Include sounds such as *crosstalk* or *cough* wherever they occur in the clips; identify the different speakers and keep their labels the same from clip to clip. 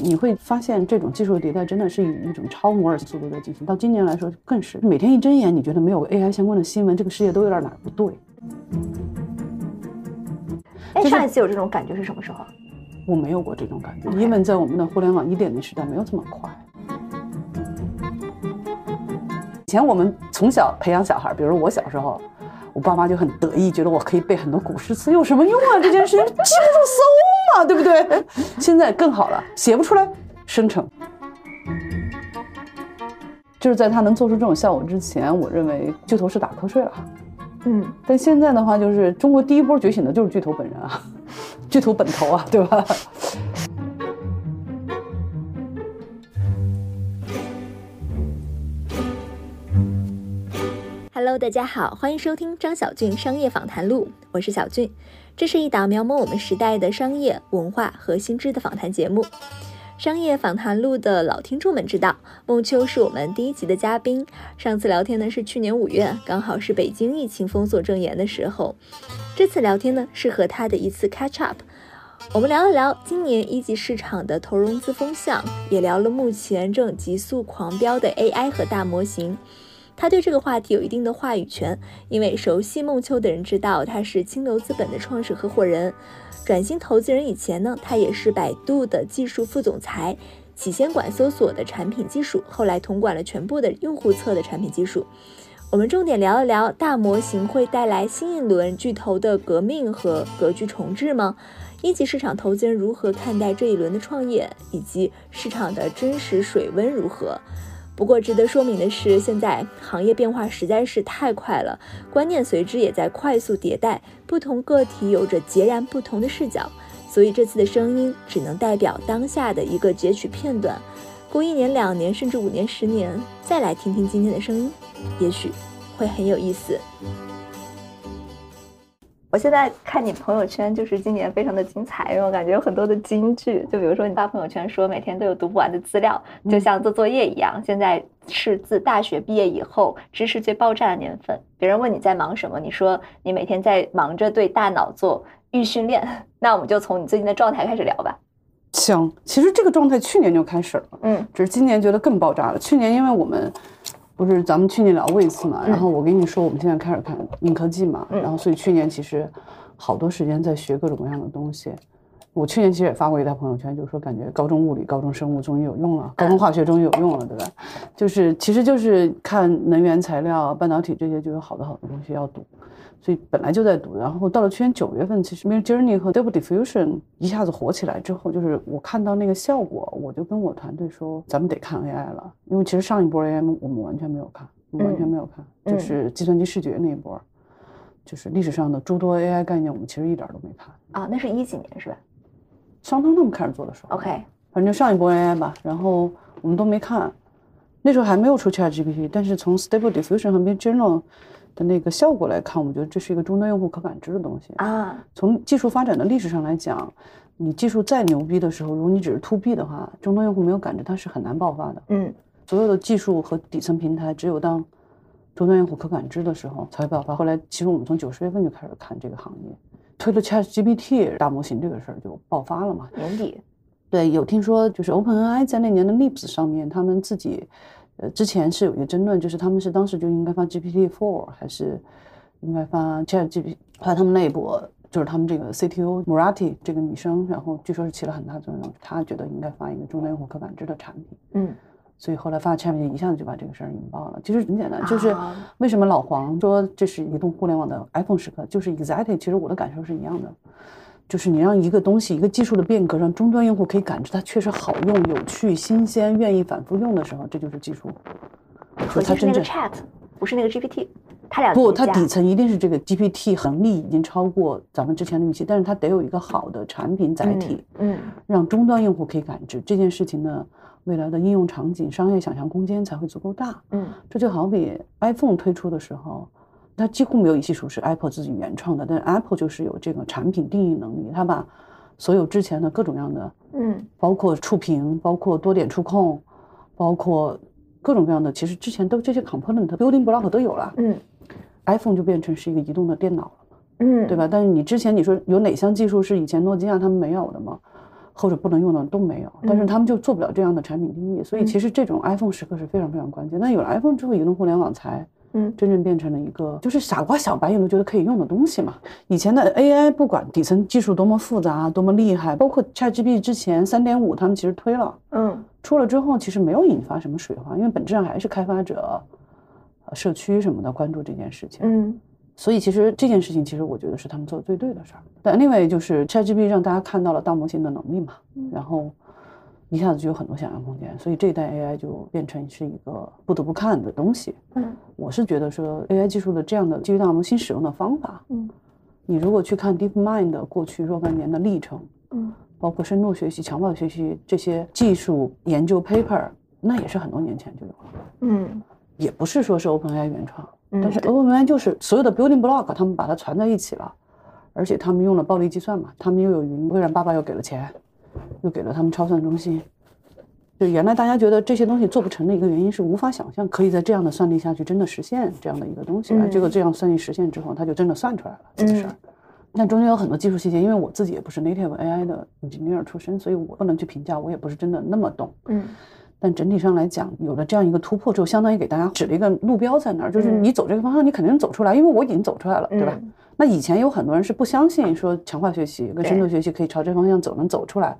Speaker 1: 你会发现这种技术迭代真的是以一种超摩尔速度在进行。到今年来说更是，每天一睁眼，你觉得没有 AI 相关的新闻，这个世界都有点哪儿不对。
Speaker 2: 哎，上一次有这种感觉是什么时候？
Speaker 1: 我没有过这种感觉，因为在我们的互联网一点零时代没有这么快。以前我们从小培养小孩，比如我小时候，我爸妈就很得意，觉得我可以背很多古诗词，有什么用啊？这件事情记不住搜嘛，对不对？现在更好了，写不出来，生成。就是在他能做出这种效果之前，我认为巨头是打瞌睡了。嗯，但现在的话，就是中国第一波觉醒的就是巨头本人啊，*laughs* 巨头本头啊，对吧
Speaker 2: ？Hello，大家好，欢迎收听张小俊商业访谈录，我是小俊。这是一档描摹我们时代的商业文化和新知的访谈节目。商业访谈录的老听众们知道，孟秋是我们第一集的嘉宾。上次聊天呢是去年五月，刚好是北京疫情封锁正严的时候。这次聊天呢是和他的一次 catch up，我们聊了聊今年一级市场的投融资风向，也聊了目前正急速狂飙的 AI 和大模型。他对这个话题有一定的话语权，因为熟悉孟秋的人知道他是青楼资本的创始合伙人，转型投资人以前呢，他也是百度的技术副总裁，起先管搜索的产品技术，后来统管了全部的用户侧的产品技术。我们重点聊一聊大模型会带来新一轮巨头的革命和格局重置吗？一级市场投资人如何看待这一轮的创业，以及市场的真实水温如何？不过，值得说明的是，现在行业变化实在是太快了，观念随之也在快速迭代，不同个体有着截然不同的视角，所以这次的声音只能代表当下的一个截取片段。过一年、两年，甚至五年、十年，再来听听今天的声音，也许会很有意思。我现在看你朋友圈，就是今年非常的精彩，因为我感觉有很多的金句。就比如说你发朋友圈说每天都有读不完的资料，就像做作业一样。现在是自大学毕业以后知识最爆炸的年份。别人问你在忙什么，你说你每天在忙着对大脑做预训练。那我们就从你最近的状态开始聊吧。
Speaker 1: 行，其实这个状态去年就开始了，嗯，只是今年觉得更爆炸了。去年因为我们。不是咱们去年聊过一次嘛？然后我跟你说，我们现在开始看硬科技嘛。然后所以去年其实好多时间在学各种各样的东西。我去年其实也发过一条朋友圈，就是说感觉高中物理、高中生物终于有用了，高中化学终于有用了，对吧？就是其实就是看能源材料、半导体这些就有好多好多东西要读。所以本来就在读，然后到了去年九月份，其实 Mid Journey 和 Double Diffusion 一下子火起来之后，就是我看到那个效果，我就跟我团队说，咱们得看 AI 了，因为其实上一波 AI 我们完全没有看，我们完全没有看，就是计算机视觉那一波，就是历史上的诸多 AI 概念，我们其实一点都没看
Speaker 2: 啊。那是一几年是吧？
Speaker 1: 商汤他们开始做的时候
Speaker 2: ，OK，
Speaker 1: 反正就上一波 AI 吧，然后我们都没看，那时候还没有出 ChatGPT，但是从 Stable Diffusion 和 Mid Journey。的那个效果来看，我们觉得这是一个终端用户可感知的东西啊。从技术发展的历史上来讲，你技术再牛逼的时候，如果你只是 to B 的话，终端用户没有感知，它是很难爆发的。嗯，所有的技术和底层平台，只有当终端用户可感知的时候才会爆发。后来，其实我们从九十月份就开始看这个行业，推了 ChatGPT 大模型这个事儿就爆发了嘛。
Speaker 2: 年底，
Speaker 1: 对，有听说就是 OpenAI 在那年的 Lips 上面，他们自己。呃，之前是有一个争论，就是他们是当时就应该发 GPT Four，还是应该发 Chat GPT？后来他们内部就是他们这个 CTO Murati 这个女生，然后据说是起了很大作用，她觉得应该发一个终端用户可感知的产品。嗯，所以后来发 Chat GPT 一下子就把这个事儿引爆了。其实很简单，就是为什么老黄说这是移动互联网的 iPhone 时刻，就是 Exactly，其实我的感受是一样的。就是你让一个东西、一个技术的变革，让终端用户可以感知它确实好用、有趣、新鲜，愿意反复用的时候，这就是技术。
Speaker 2: 核心是那个 Chat，不是那个 GPT，它俩
Speaker 1: 不，它底层一定是这个 GPT，能力已经超过咱们之前的预期，但是它得有一个好的产品载体，嗯，让终端用户可以感知这件事情呢，未来的应用场景、商业想象空间才会足够大。嗯，这就好比 iPhone 推出的时候。它几乎没有一技术是 Apple 自己原创的，但是 Apple 就是有这个产品定义能力，它把所有之前的各种样的，嗯，包括触屏，包括多点触控，包括各种各样的，其实之前都这些 component building block 都有了，嗯，iPhone 就变成是一个移动的电脑了，嗯，对吧？但是你之前你说有哪项技术是以前诺基亚他们没有的吗？或者不能用的都没有，但是他们就做不了这样的产品定义，所以其实这种 iPhone 时刻是非常非常关键。那有了 iPhone 之后，移动互联网才嗯真正变成了一个就是傻瓜小白也都觉得可以用的东西嘛。以前的 AI 不管底层技术多么复杂多么厉害，包括 ChatGPT 之前三点五他们其实推了，嗯，出了之后其实没有引发什么水花，因为本质上还是开发者、社区什么的关注这件事情，嗯。所以其实这件事情，其实我觉得是他们做的最对的事儿。但另外就是 ChatGPT 让大家看到了大模型的能力嘛，然后一下子就有很多想象空间。所以这一代 AI 就变成是一个不得不看的东西。嗯，我是觉得说 AI 技术的这样的基于大模型使用的方法，嗯，你如果去看 DeepMind 过去若干年的历程，嗯，包括深度学习、强化学习这些技术研究 paper，那也是很多年前就有了。嗯，也不是说是 OpenAI 原创。但是 OpenAI 就是所有的 building block，他们把它传在一起了，而且他们用了暴力计算嘛，他们又有云，微软爸爸又给了钱，又给了他们超算中心。就原来大家觉得这些东西做不成的一个原因是无法想象可以在这样的算力下去真的实现这样的一个东西。结果这样算力实现之后，它就真的算出来了这个事儿。但中间有很多技术细节，因为我自己也不是 native AI 的 engineer 出身，所以我不能去评价，我也不是真的那么懂。嗯。但整体上来讲，有了这样一个突破之后，相当于给大家指了一个路标在那儿，就是你走这个方向，你肯定走出来，因为我已经走出来了，对吧？那以前有很多人是不相信说强化学习跟深度学习可以朝这方向走，能走出来，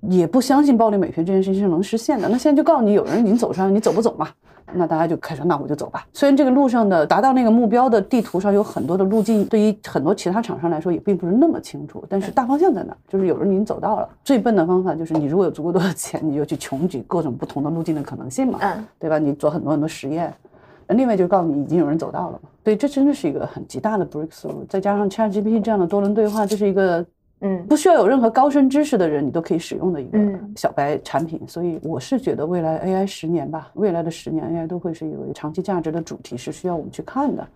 Speaker 1: 也不相信暴力美学这件事情是能实现的。那现在就告诉你，有人已经走出来了，你走不走嘛？那大家就开始，那我就走吧。虽然这个路上的达到那个目标的地图上有很多的路径，对于很多其他厂商来说也并不是那么清楚，但是大方向在哪？就是有人已经走到了。最笨的方法就是你如果有足够多的钱，你就去穷举各种不同的路径的可能性嘛，嗯，对吧？你做很多很多实验。另外就告诉你，已经有人走到了嘛。对，这真的是一个很极大的 breakthrough。再加上 ChatGPT 这样的多轮对话，这是一个。嗯，不需要有任何高深知识的人，你都可以使用的一个小白产品。所以我是觉得未来 AI 十年吧，未来的十年 AI 都会是一个长期价值的主题，是需要我们去看的。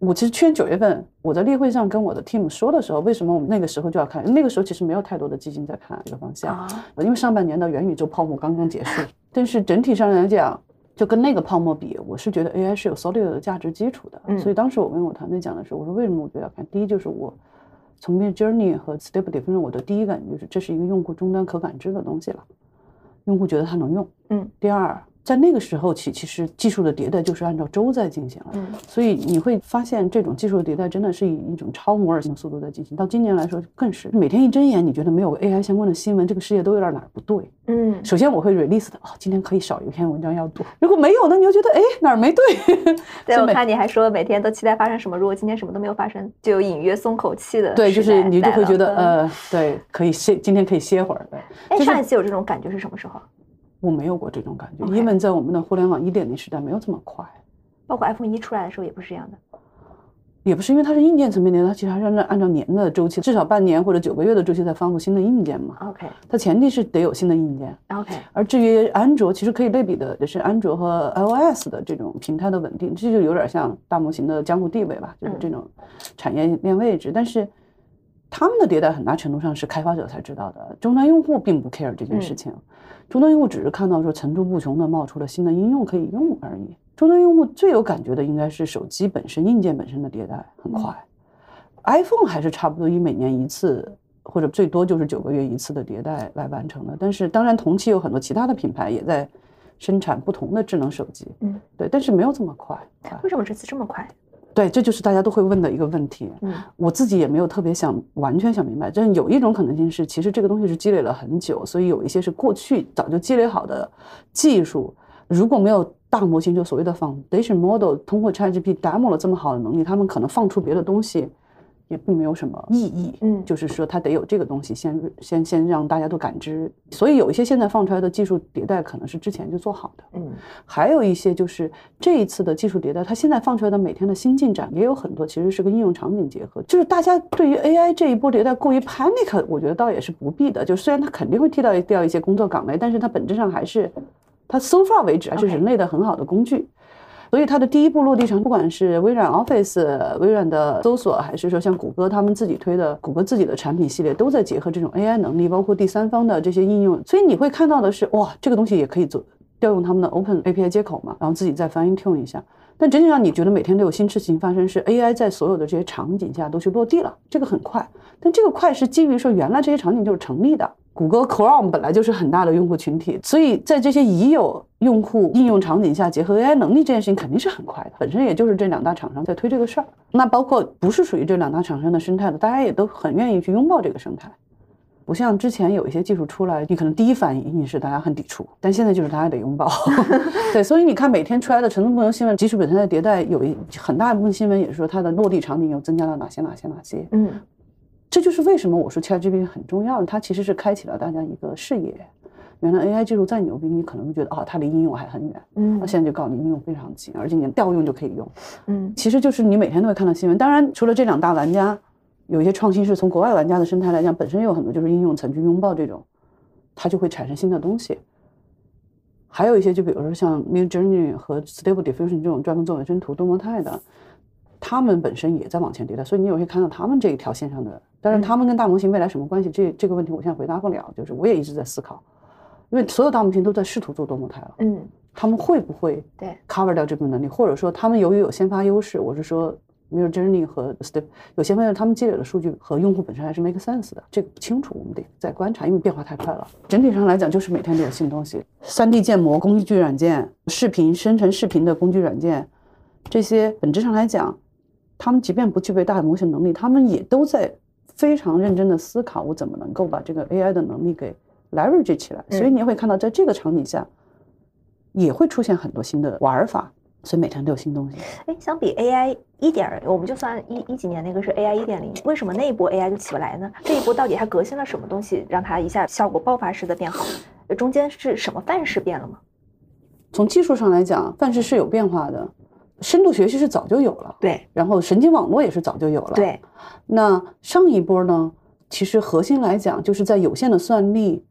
Speaker 1: 我其实去年九月份我在例会上跟我的 team 说的时候，为什么我们那个时候就要看？那个时候其实没有太多的基金在看这个方向，因为上半年的元宇宙泡沫刚刚结束。*laughs* 但是整体上来讲，就跟那个泡沫比，我是觉得 AI 是有 solid 的价值基础的。所以当时我跟我团队讲的时候，我说为什么我觉得要看？第一就是我。从 Mid Journey 和 Stable Diffusion，我的第一感觉就是这是一个用户终端可感知的东西了，用户觉得它能用。嗯，第二。在那个时候起，其实技术的迭代就是按照周在进行了，嗯，所以你会发现这种技术的迭代真的是以一种超摩尔型的速度在进行。到今年来说更是，每天一睁眼，你觉得没有 AI 相关的新闻，这个世界都有点哪儿不对。嗯，首先我会 release 的，哦，今天可以少一篇文章要读。如果没有呢，你就觉得哎哪儿没对。*laughs*
Speaker 2: 对，我看你还说每天都期待发生什么，如果今天什么都没有发生，就有隐约松口气的。
Speaker 1: 对，就是你就会觉得呃，对，可以歇，今天可以歇会儿。对，
Speaker 2: 哎，上一次有这种感觉是什么时候？
Speaker 1: 我没有过这种感觉，因为在我们的互联网一点零时代没有这么快，
Speaker 2: 包括 iPhone 一出来的时候也不是这样的，
Speaker 1: 也不是因为它是硬件层面的，它其实还是按照按照年的周期，至少半年或者九个月的周期在发布新的硬件嘛。
Speaker 2: OK，
Speaker 1: 它前提是得有新的硬件。
Speaker 2: OK，
Speaker 1: 而至于安卓，其实可以类比的也是安卓和 iOS 的这种平台的稳定，这就有点像大模型的江湖地位吧，就是这种产业链位置。但是他们的迭代很大程度上是开发者才知道的，终端用户并不 care 这件事情。终端用户只是看到说层出不穷的冒出了新的应用可以用而已。终端用户最有感觉的应该是手机本身硬件本身的迭代很快，iPhone 还是差不多以每年一次或者最多就是九个月一次的迭代来完成的。但是当然同期有很多其他的品牌也在生产不同的智能手机，嗯，对，但是没有这么快。
Speaker 2: 为什么这次这么快？
Speaker 1: 对，这就是大家都会问的一个问题。嗯，我自己也没有特别想完全想明白。但有一种可能性是，其实这个东西是积累了很久，所以有一些是过去早就积累好的技术，如果没有大模型，就所谓的 foundation model，通过 ChatGPT demo 了这么好的能力，他们可能放出别的东西。也并没有什么意义，嗯，就是说它得有这个东西，先先先让大家都感知。所以有一些现在放出来的技术迭代，可能是之前就做好的，嗯，还有一些就是这一次的技术迭代，它现在放出来的每天的新进展也有很多，其实是跟应用场景结合。就是大家对于 AI 这一波迭代过于 panic，我觉得倒也是不必的。就虽然它肯定会替代掉一些工作岗位，但是它本质上还是它 so far 为止还是人类的很好的工具。所以它的第一步落地成，不管是微软 Office、微软的搜索，还是说像谷歌他们自己推的谷歌自己的产品系列，都在结合这种 AI 能力，包括第三方的这些应用。所以你会看到的是，哇，这个东西也可以做调用他们的 Open API 接口嘛，然后自己再 fine tune 一下。但整体上你觉得每天都有新事情发生，是 AI 在所有的这些场景下都去落地了，这个很快。但这个快是基于说原来这些场景就是成立的。谷歌 Chrome 本来就是很大的用户群体，所以在这些已有用户应用场景下，结合 AI 能力这件事情肯定是很快的。本身也就是这两大厂商在推这个事儿，那包括不是属于这两大厂商的生态的，大家也都很愿意去拥抱这个生态。不像之前有一些技术出来，你可能第一反应是大家很抵触，但现在就是大家得拥抱。*laughs* 对，所以你看每天出来的程度不同新闻，即使本身在迭代，有一很大一部分新闻也是说它的落地场景又增加了哪些哪些哪些。嗯，这就是为什么我说 ChatGPT 很重要，它其实是开启了大家一个视野。原来 AI 技术再牛逼，你可能觉得哦，它离应用还很远。嗯，那现在就告诉你应用非常近，而且你调用就可以用。嗯，其实就是你每天都会看到新闻。当然，除了这两大玩家。有一些创新是从国外玩家的生态来讲，本身有很多就是应用层去拥抱这种，它就会产生新的东西。还有一些就比如说像 Mid Journey 和 Stable Diffusion 这种专门做纹身图多模态的，他们本身也在往前迭代，所以你有些看到他们这一条线上的，但是他们跟大模型未来什么关系？这这个问题我现在回答不了，就是我也一直在思考，因为所有大模型都在试图做多模态了，嗯，他们会不会
Speaker 2: 对
Speaker 1: cover 掉这部分能力，或者说他们由于有先发优势，我是说。i r Journey 和 Step 有些朋友他们积累的数据和用户本身还是 make sense 的，这个不清楚，我们得再观察，因为变化太快了。整体上来讲，就是每天都有新东西三 D 建模工具软件、视频生成视频的工具软件，这些本质上来讲，他们即便不具备大模型能力，他们也都在非常认真的思考，我怎么能够把这个 AI 的能力给 leverage 起来。所以你也会看到，在这个场景下，也会出现很多新的玩法。所以每天都有新东西。
Speaker 2: 哎，相比 AI 一点，我们就算一一几年那个是 AI 一点零，为什么那一波 AI 就起不来呢？这一波到底它革新了什么东西，让它一下效果爆发式的变好？中间是什么范式变了吗？
Speaker 1: 从技术上来讲，范式是有变化的。深度学习是早就有了，
Speaker 2: 对。
Speaker 1: 然后神经网络也是早就有了，
Speaker 2: 对。
Speaker 1: 那上一波呢？其实核心来讲，就是在有限的算力。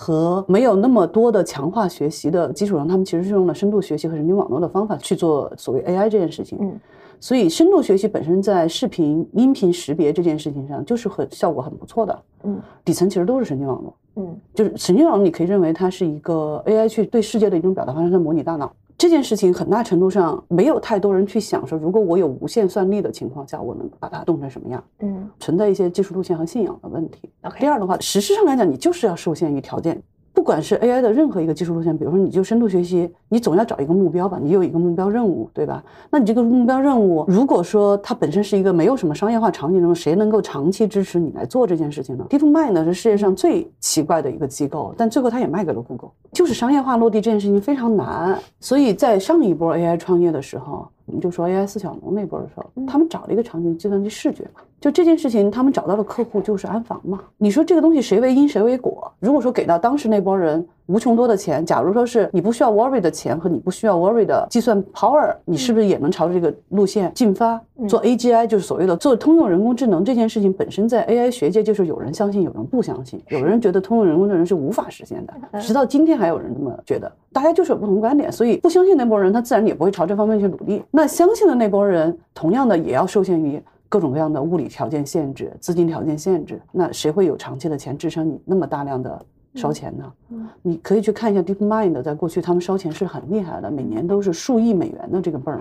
Speaker 1: 和没有那么多的强化学习的基础上，他们其实是用了深度学习和神经网络的方法去做所谓 AI 这件事情。嗯，所以深度学习本身在视频、音频识别这件事情上就是很效果很不错的。嗯，底层其实都是神经网络。嗯，就是神经网络，你可以认为它是一个 AI 去对世界的一种表达方式，在模拟大脑。这件事情很大程度上没有太多人去想说，如果我有无限算力的情况下，我能把它弄成什么样？嗯，存在一些技术路线和信仰的问题。第二的话，实质上来讲，你就是要受限于条件。不管是 AI 的任何一个技术路线，比如说你就深度学习，你总要找一个目标吧，你有一个目标任务，对吧？那你这个目标任务，如果说它本身是一个没有什么商业化场景中，谁能够长期支持你来做这件事情呢？DeepMind 是世界上最奇怪的一个机构，但最后它也卖给了 Google，就是商业化落地这件事情非常难。所以在上一波 AI 创业的时候，我们就说 AI 四小龙那波的时候，他们找了一个场景，计算机视觉嘛。就这件事情，他们找到的客户就是安防嘛。你说这个东西谁为因谁为果？如果说给到当时那波人无穷多的钱，假如说是你不需要 worry 的钱和你不需要 worry 的计算 power，你是不是也能朝着这个路线进发？做 AGI 就是所谓的做通用人工智能这件事情本身，在 AI 学界就是有人相信，有人不相信。有人觉得通用人工智能是无法实现的，直到今天还有人这么觉得。大家就是有不同观点，所以不相信那波人，他自然也不会朝这方面去努力。那相信的那波人，同样的也要受限于。各种各样的物理条件限制、资金条件限制，那谁会有长期的钱支撑你那么大量的烧钱呢？你可以去看一下 DeepMind，在过去他们烧钱是很厉害的，每年都是数亿美元的这个 burn。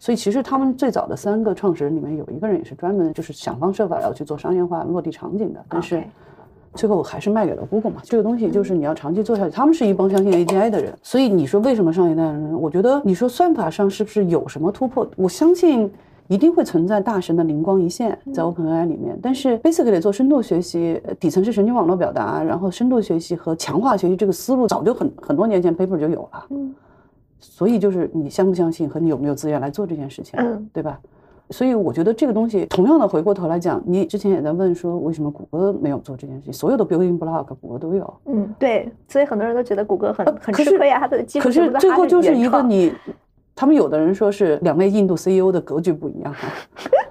Speaker 1: 所以其实他们最早的三个创始人里面有一个人也是专门就是想方设法要去做商业化落地场景的，但是最后还是卖给了 Google 嘛。这个东西就是你要长期做下去，他们是一帮相信 AGI 的人。所以你说为什么上一代人？我觉得你说算法上是不是有什么突破？我相信。一定会存在大神的灵光一现在 OpenAI 里面，但是 basically 做深度学习，底层是神经网络表达，然后深度学习和强化学习这个思路早就很很多年前 paper 就有了，嗯，所以就是你相不相信和你有没有资源来做这件事情，嗯，对吧？所以我觉得这个东西，同样的回过头来讲，你之前也在问说为什么谷歌没有做这件事情，所有的 building block 谷歌都有，
Speaker 2: 嗯，对，所以很多人都觉得谷歌很很吃亏啊，它的技术
Speaker 1: 可是最后就是一个你。他们有的人说是两位印度 CEO 的格局不一样哈，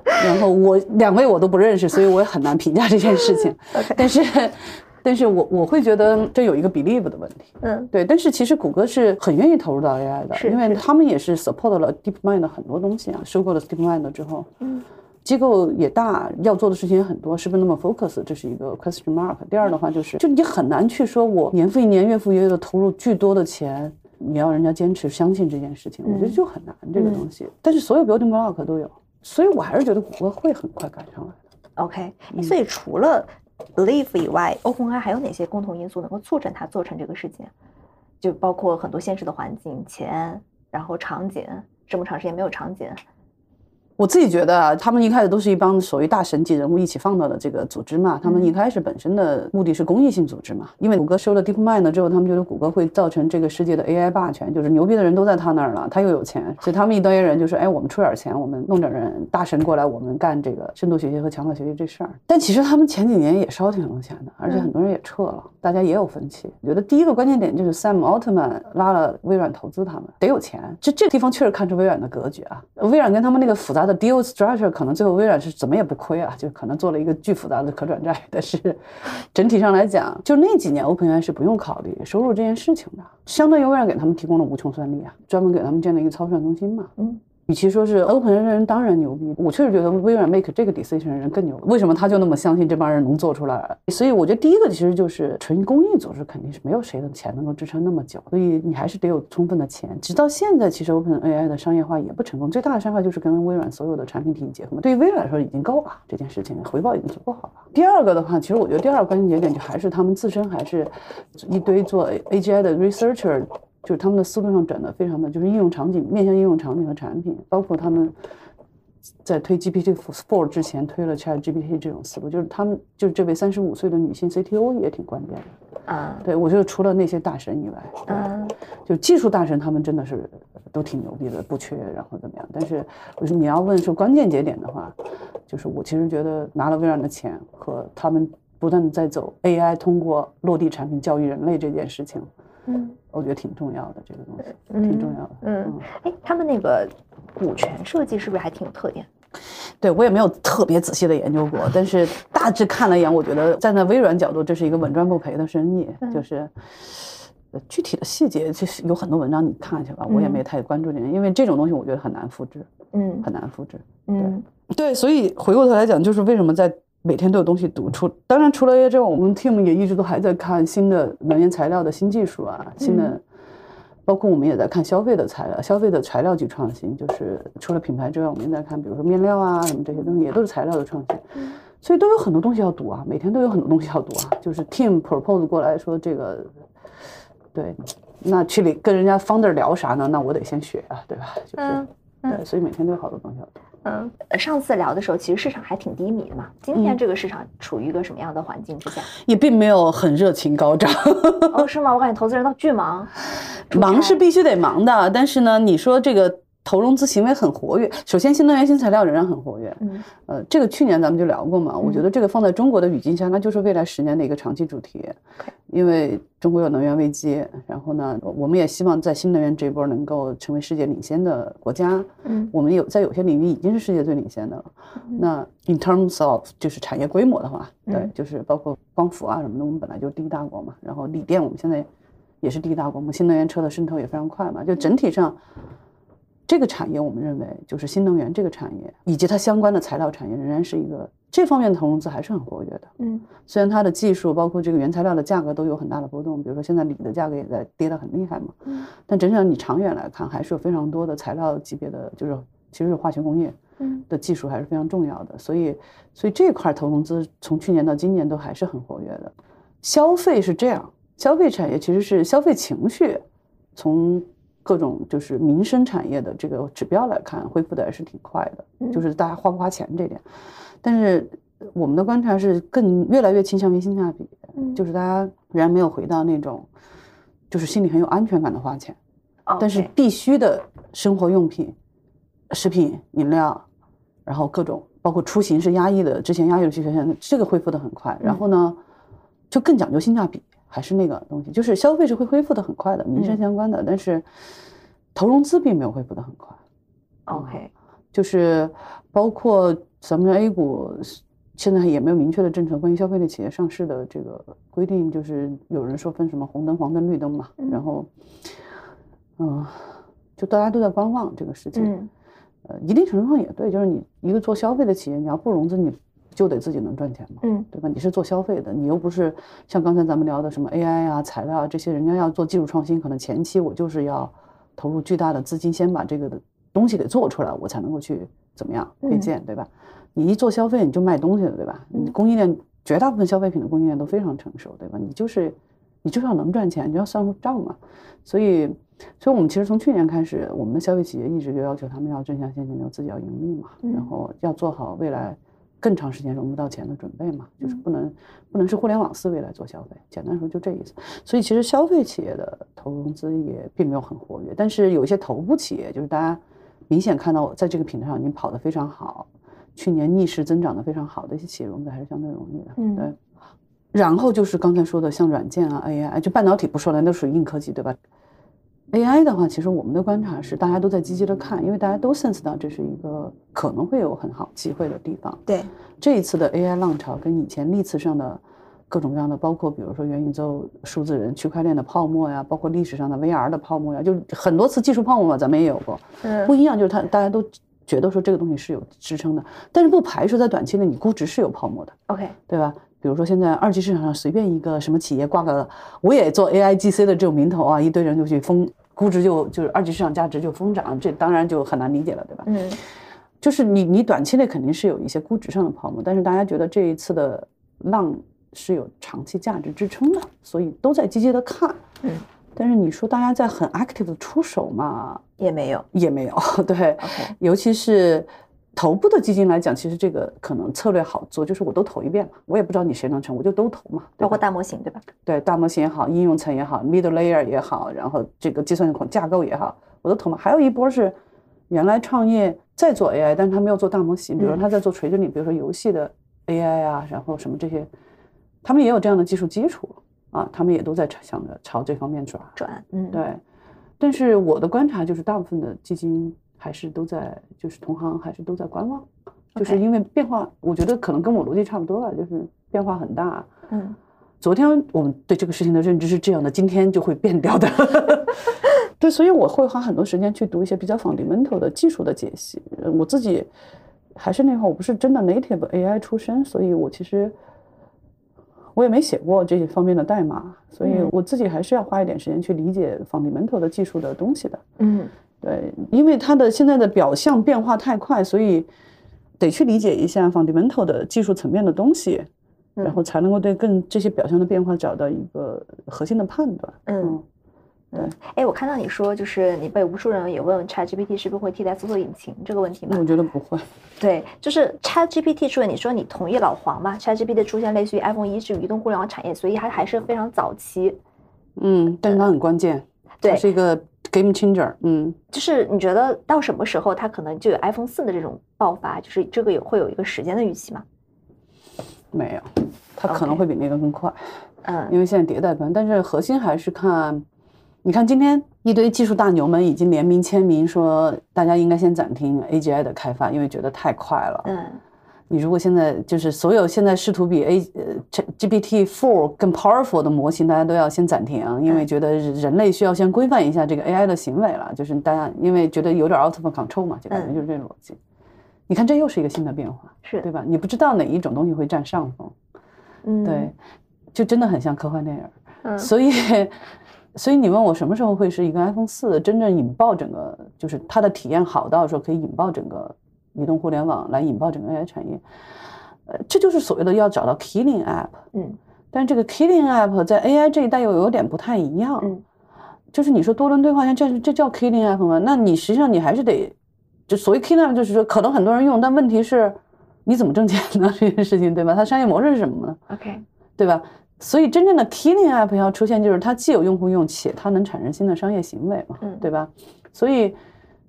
Speaker 1: *laughs* 然后我两位我都不认识，所以我也很难评价这件事情。*laughs* 但是，但是我我会觉得这有一个 believe 的问题。嗯，对。但是其实谷歌是很愿意投入到 AI 的，因为他们也是 support 了 DeepMind 的很多东西啊。收购了 DeepMind 之后，嗯，机构也大，要做的事情也很多，是不是那么 focus？这是一个 question mark。第二的话就是，就你很难去说我年复一年、月复一月的投入巨多的钱。你要人家坚持相信这件事情，我觉得就很难这个东西。但是所有 building block 都有，所以我还是觉得谷歌会很快赶上来的。
Speaker 2: OK，所以除了 Believe 以外，OpenAI 还有哪些共同因素能够促成它做成这个事情？就包括很多现实的环境、钱，然后场景，这么长时间没有场景。
Speaker 1: 我自己觉得啊，他们一开始都是一帮所谓大神级人物一起放到的这个组织嘛。他们一开始本身的目的是公益性组织嘛。因为谷歌收了 DeepMind 之后，他们觉得谷歌会造成这个世界的 AI 霸权，就是牛逼的人都在他那儿了，他又有钱，所以他们一堆人就说：“哎，我们出点钱，我们弄点人大神过来，我们干这个深度学习和强化学习这事儿。”但其实他们前几年也烧挺多钱的，而且很多人也撤了，大家也有分歧。我觉得第一个关键点就是 Sam Altman 拉了微软投资他们，得有钱。这这个地方确实看出微软的格局啊。微软跟他们那个复杂的 deal structure。可能最后微软是怎么也不亏啊，就可能做了一个巨复杂的可转债。但是整体上来讲，就那几年，OpenAI 是不用考虑收入这件事情的，相当于微软给他们提供了无穷算力啊，专门给他们建了一个超算中心嘛。嗯。与其说是 Open 的人当然牛逼，我确实觉得微软 make 这个 decision 人更牛。为什么他就那么相信这帮人能做出来？所以我觉得第一个其实就是纯公益组织肯定是没有谁的钱能够支撑那么久，所以你还是得有充分的钱。直到现在，其实 Open AI 的商业化也不成功，最大的商业化就是跟微软所有的产品体系结合嘛。对于微软来说已经够了，这件事情回报已经足够好了。第二个的话，其实我觉得第二个关键节点就还是他们自身还是一堆做 AGI 的 researcher。就是他们的思路上转的非常的，就是应用场景面向应用场景和产品，包括他们在推 GPT Four 之前推了 Chat GPT 这种思路，就是他们就是这位三十五岁的女性 CTO 也挺关键的啊。对我觉得除了那些大神以外，啊，就技术大神他们真的是都挺牛逼的，不缺，然后怎么样？但是我说你要问说关键节点的话，就是我其实觉得拿了微软的钱和他们不断的在走 AI 通过落地产品教育人类这件事情。嗯，我觉得挺重要的，这个东西挺重要的。
Speaker 2: 嗯，哎，他们那个股权设计是不是还挺有特点？
Speaker 1: 对我也没有特别仔细的研究过，但是大致看了一眼，我觉得站在微软角度，这是一个稳赚不赔的生意。就是具体的细节，其实有很多文章你看去吧，我也没太关注这因为这种东西我觉得很难复制。嗯，很难复制。嗯，对，所以回过头来讲，就是为什么在。每天都有东西读出，当然除了 AI 之外，我们 team 也一直都还在看新的能源材料的新技术啊，新的，包括我们也在看消费的材料，消费的材料去创新，就是除了品牌之外，我们也在看，比如说面料啊什么这些东西，也都是材料的创新，所以都有很多东西要读啊，每天都有很多东西要读啊，就是 team propose 过来说这个，对，那去里跟人家 founder 聊啥呢？那我得先学啊，对吧？就是，对，所以每天都有好多东西要读。
Speaker 2: 嗯，上次聊的时候，其实市场还挺低迷的嘛。今天这个市场处于一个什么样的环境之下？
Speaker 1: 也并没有很热情高涨。
Speaker 2: 哦，是吗？我感觉投资人都巨忙。*laughs*
Speaker 1: 忙是必须得忙的，但是呢，你说这个。投融资行为很活跃。首先，新能源新材料仍然很活跃。嗯，呃，这个去年咱们就聊过嘛。我觉得这个放在中国的语境下，那就是未来十年的一个长期主题。因为中国有能源危机，然后呢，我们也希望在新能源这一波能够成为世界领先的国家。嗯，我们有在有些领域已经是世界最领先的了。那 in terms of 就是产业规模的话，对，就是包括光伏啊什么的，我们本来就是第一大国嘛。然后锂电我们现在也是第一大国嘛。新能源车的渗透也非常快嘛。就整体上。这个产业，我们认为就是新能源这个产业以及它相关的材料产业，仍然是一个这方面的投融资还是很活跃的。嗯，虽然它的技术包括这个原材料的价格都有很大的波动，比如说现在锂的价格也在跌得很厉害嘛。嗯，但真正你长远来看，还是有非常多的材料级别的，就是其实是化学工业嗯的技术还是非常重要的。所以，所以这块投融资从去年到今年都还是很活跃的。消费是这样，消费产业其实是消费情绪从。各种就是民生产业的这个指标来看，恢复的还是挺快的，就是大家花不花钱这点。但是我们的观察是更越来越倾向于性价比，就是大家仍然没有回到那种就是心里很有安全感的花钱，但是必须的生活用品、食品、饮料，然后各种包括出行是压抑的，之前压抑的需求，现在这个恢复的很快。然后呢，就更讲究性价比。还是那个东西，就是消费是会恢复的很快的，民生相关的，但是投融资并没有恢复的很快。
Speaker 2: OK，
Speaker 1: 就是包括咱们 A 股现在也没有明确的政策关于消费类企业上市的这个规定，就是有人说分什么红灯、黄灯、绿灯嘛，然后嗯，就大家都在观望这个事情。呃，一定程度上也对，就是你一个做消费的企业，你要不融资，你。就得自己能赚钱嘛，嗯，对吧？你是做消费的，你又不是像刚才咱们聊的什么 AI 啊、材料啊这些，人家要做技术创新，可能前期我就是要投入巨大的资金，先把这个的东西给做出来，我才能够去怎么样配件，对吧？你一做消费，你就卖东西了，对吧？你供应链绝大部分消费品的供应链都非常成熟，对吧？你就是你就是要能赚钱，你要算账嘛。所以，所以我们其实从去年开始，我们的消费企业一直就要求他们要正向现金流，自己要盈利嘛，然后要做好未来更长时间融不到钱的准备嘛，就是不能不能是互联网思维来做消费。简单说就这意思。所以其实消费企业的投融资也并没有很活跃，但是有一些头部企业，就是大家明显看到在这个平台上已经跑得非常好。去年逆势增长的非常好的一些企业融资还是相对容易的，嗯，对。然后就是刚才说的像软件啊、AI，就半导体不说了，那都属于硬科技，对吧？AI 的话，其实我们的观察是大家都在积极的看，因为大家都 sense 到这是一个可能会有很好机会的地方。
Speaker 2: 对，
Speaker 1: 这一次的 AI 浪潮跟以前历次上的各种各样的，包括比如说元宇宙、数字人、区块链的泡沫呀，包括历史上的 VR 的泡沫呀，就很多次技术泡沫嘛，咱们也有过。嗯，不一样就是它大家都。觉得说这个东西是有支撑的，但是不排除在短期内你估值是有泡沫的
Speaker 2: ，OK，
Speaker 1: 对吧？比如说现在二级市场上随便一个什么企业挂个我也做 AIGC 的这种名头啊，一堆人就去疯，估值就就是二级市场价值就疯涨，这当然就很难理解了，对吧？嗯，就是你你短期内肯定是有一些估值上的泡沫，但是大家觉得这一次的浪是有长期价值支撑的，所以都在积极的看，嗯。但是你说大家在很 active 的出手嘛，
Speaker 2: 也没有，
Speaker 1: 也没有。*laughs* 对，尤其是头部的基金来讲，其实这个可能策略好做，就是我都投一遍嘛，我也不知道你谁能成，我就都投嘛。
Speaker 2: 包括大模型对吧？
Speaker 1: 对，大模型也好，应用层也好，middle layer 也好，然后这个计算孔架构也好，我都投嘛。还有一波是原来创业在做 AI，但是他没有做大模型，比如说他在做垂直领，比如说游戏的 AI 啊，然后什么这些，他们也有这样的技术基础。啊，他们也都在想着朝这方面转
Speaker 2: 转，嗯，
Speaker 1: 对。但是我的观察就是，大部分的基金还是都在，就是同行还是都在观望，就是因为变化，我觉得可能跟我逻辑差不多吧，就是变化很大。嗯，昨天我们对这个事情的认知是这样的，今天就会变掉的。*laughs* 对，所以我会花很多时间去读一些比较 fundamental 的技术的解析。我自己还是那话，我不是真的 native AI 出身，所以我其实。我也没写过这些方面的代码，所以我自己还是要花一点时间去理解 fundamental 的技术的东西的。嗯，对，因为它的现在的表象变化太快，所以得去理解一下 fundamental 的技术层面的东西，然后才能够对更这些表象的变化找到一个核心的判断。嗯。
Speaker 2: 嗯，哎，我看到你说，就是你被无数人也问 ChatGPT 是不是会替代搜索引擎这个问题吗？
Speaker 1: 我觉得不会。
Speaker 2: 对，就是 ChatGPT 出现，你说你同意老黄吗？ChatGPT 的出现类似于 iPhone 一是移动互联网产业，所以它还是非常早期。
Speaker 1: 嗯，但是它很关键，
Speaker 2: 对，
Speaker 1: 是一个 game changer。嗯，
Speaker 2: 就是你觉得到什么时候它可能就有 iPhone 四的这种爆发？就是这个有会有一个时间的预期吗？
Speaker 1: 没有，它可能会比那个更快。嗯，因为现在迭代端，但是核心还是看。你看，今天一堆技术大牛们已经联名签名说，大家应该先暂停 AGI 的开发，因为觉得太快了。嗯，你如果现在就是所有现在试图比 A 呃 GPT Four 更 powerful 的模型，大家都要先暂停，因为觉得人类需要先规范一下这个 AI 的行为了。就是大家因为觉得有点 out of control 嘛，就感觉就是这个逻辑。你看，这又是一个新的变化，
Speaker 2: 是
Speaker 1: 对吧？你不知道哪一种东西会占上风。嗯，对，就真的很像科幻电影。嗯，所以。所以你问我什么时候会是一个 iPhone 四真正引爆整个，就是它的体验好到说可以引爆整个移动互联网，来引爆整个 AI 产业，呃，这就是所谓的要找到 killing app。嗯，但是这个 killing app 在 AI 这一代又有点不太一样。嗯，就是你说多轮对话像，这这叫 killing app 吗？那你实际上你还是得，就所谓 killing app 就是说可能很多人用，但问题是你怎么挣钱呢？*laughs* 这件事情对吧？它商业模式是什么呢
Speaker 2: ？OK，
Speaker 1: 对吧？所以，真正的 killing app 要出现，就是它既有用户用，且它能产生新的商业行为嘛，嗯对吧？所以，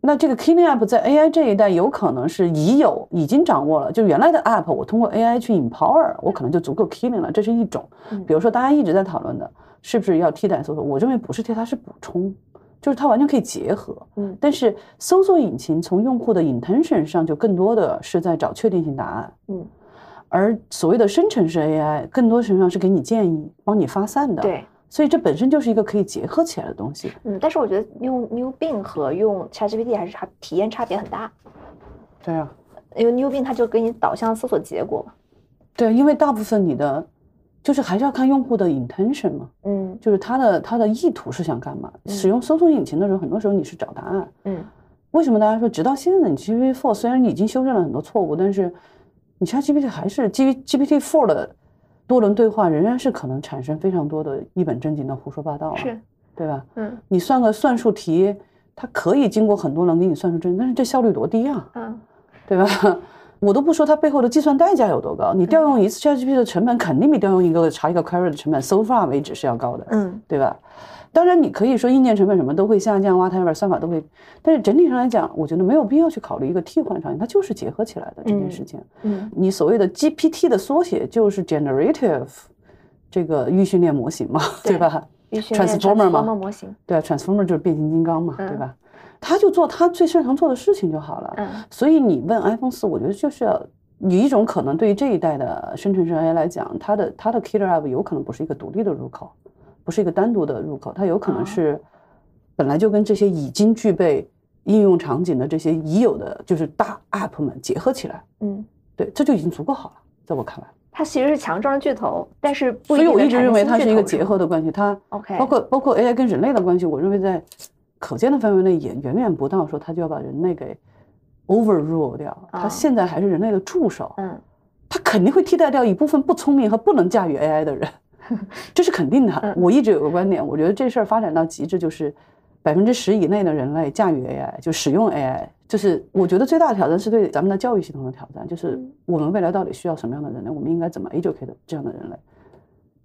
Speaker 1: 那这个 killing app 在 AI 这一代有可能是已有、已经掌握了。就原来的 app，我通过 AI 去 empower，我可能就足够 killing 了，这是一种。比如说，大家一直在讨论的，是不是要替代搜索？我认为不是替代，是补充，就是它完全可以结合。嗯。但是，搜索引擎从用户的 intention 上，就更多的是在找确定性答案。嗯。而所谓的生成式 AI，更多程度上是给你建议、帮你发散的。
Speaker 2: 对，
Speaker 1: 所以这本身就是一个可以结合起来的东西。
Speaker 2: 嗯，但是我觉得用 New Bing 和用 ChatGPT 还是差体验差别很大。
Speaker 1: 对啊，
Speaker 2: 因为 New Bing 它就给你导向搜索结果嘛。
Speaker 1: 对，因为大部分你的就是还是要看用户的 intention 嘛。嗯，就是他的他的意图是想干嘛？使用搜索引擎的时候，很多时候你是找答案。嗯，为什么大家说直到现在，你 gpt for 虽然已经修正了很多错误，但是你 ChatGPT 还是基于 gpt for 的多轮对话仍然是可能产生非常多的一本正经的胡说八道，
Speaker 2: 是，
Speaker 1: 对吧？
Speaker 2: 嗯，
Speaker 1: 你算个算术题，它可以经过很多人给你算出真，但是这效率多低啊，
Speaker 2: 嗯，
Speaker 1: 对吧？*laughs* 我都不说它背后的计算代价有多高，你调用一次 ChatGPT 的成本肯定比调用一个查一个 query 的成本 so far 为止是要高的，
Speaker 2: 嗯，
Speaker 1: 对吧？当然，你可以说硬件成本什么都会下降，whatever 算法都会，但是整体上来讲，我觉得没有必要去考虑一个替换场景，它就是结合起来的这件事情。
Speaker 2: 嗯，
Speaker 1: 你所谓的 GPT 的缩写就是 generative 这个预训练模型嘛，对 *laughs* 吧？transformer 嘛，
Speaker 2: 模型，
Speaker 1: 对啊，transformer 就是变形金刚嘛，对吧？他就做他最擅长做的事情就好了。
Speaker 2: 嗯，
Speaker 1: 所以你问 iPhone 四，我觉得就是要有一种可能，对于这一代的生成式 AI 来讲，它的它的 killer app 有可能不是一个独立的入口。不是一个单独的入口，它有可能是本来就跟这些已经具备应用场景的这些已有的就是大 app 们结合起来。
Speaker 2: 嗯，
Speaker 1: 对，这就已经足够好了，在我看来。
Speaker 2: 它其实是强壮的巨头，但是
Speaker 1: 所以我一直认为它是一个结合的关系。它
Speaker 2: OK，
Speaker 1: 包括包括 AI 跟人类的关系，我认为在可见的范围内也远远不到说它就要把人类给 overrule 掉。它现在还是人类的助手。
Speaker 2: 嗯，
Speaker 1: 它肯定会替代掉一部分不聪明和不能驾驭 AI 的人。*laughs* 这是肯定的。我一直有个观点，我觉得这事儿发展到极致，就是百分之十以内的人类驾驭 AI，就使用 AI，就是我觉得最大的挑战是对咱们的教育系统的挑战，就是我们未来到底需要什么样的人类，我们应该怎么 educate 这样的人类？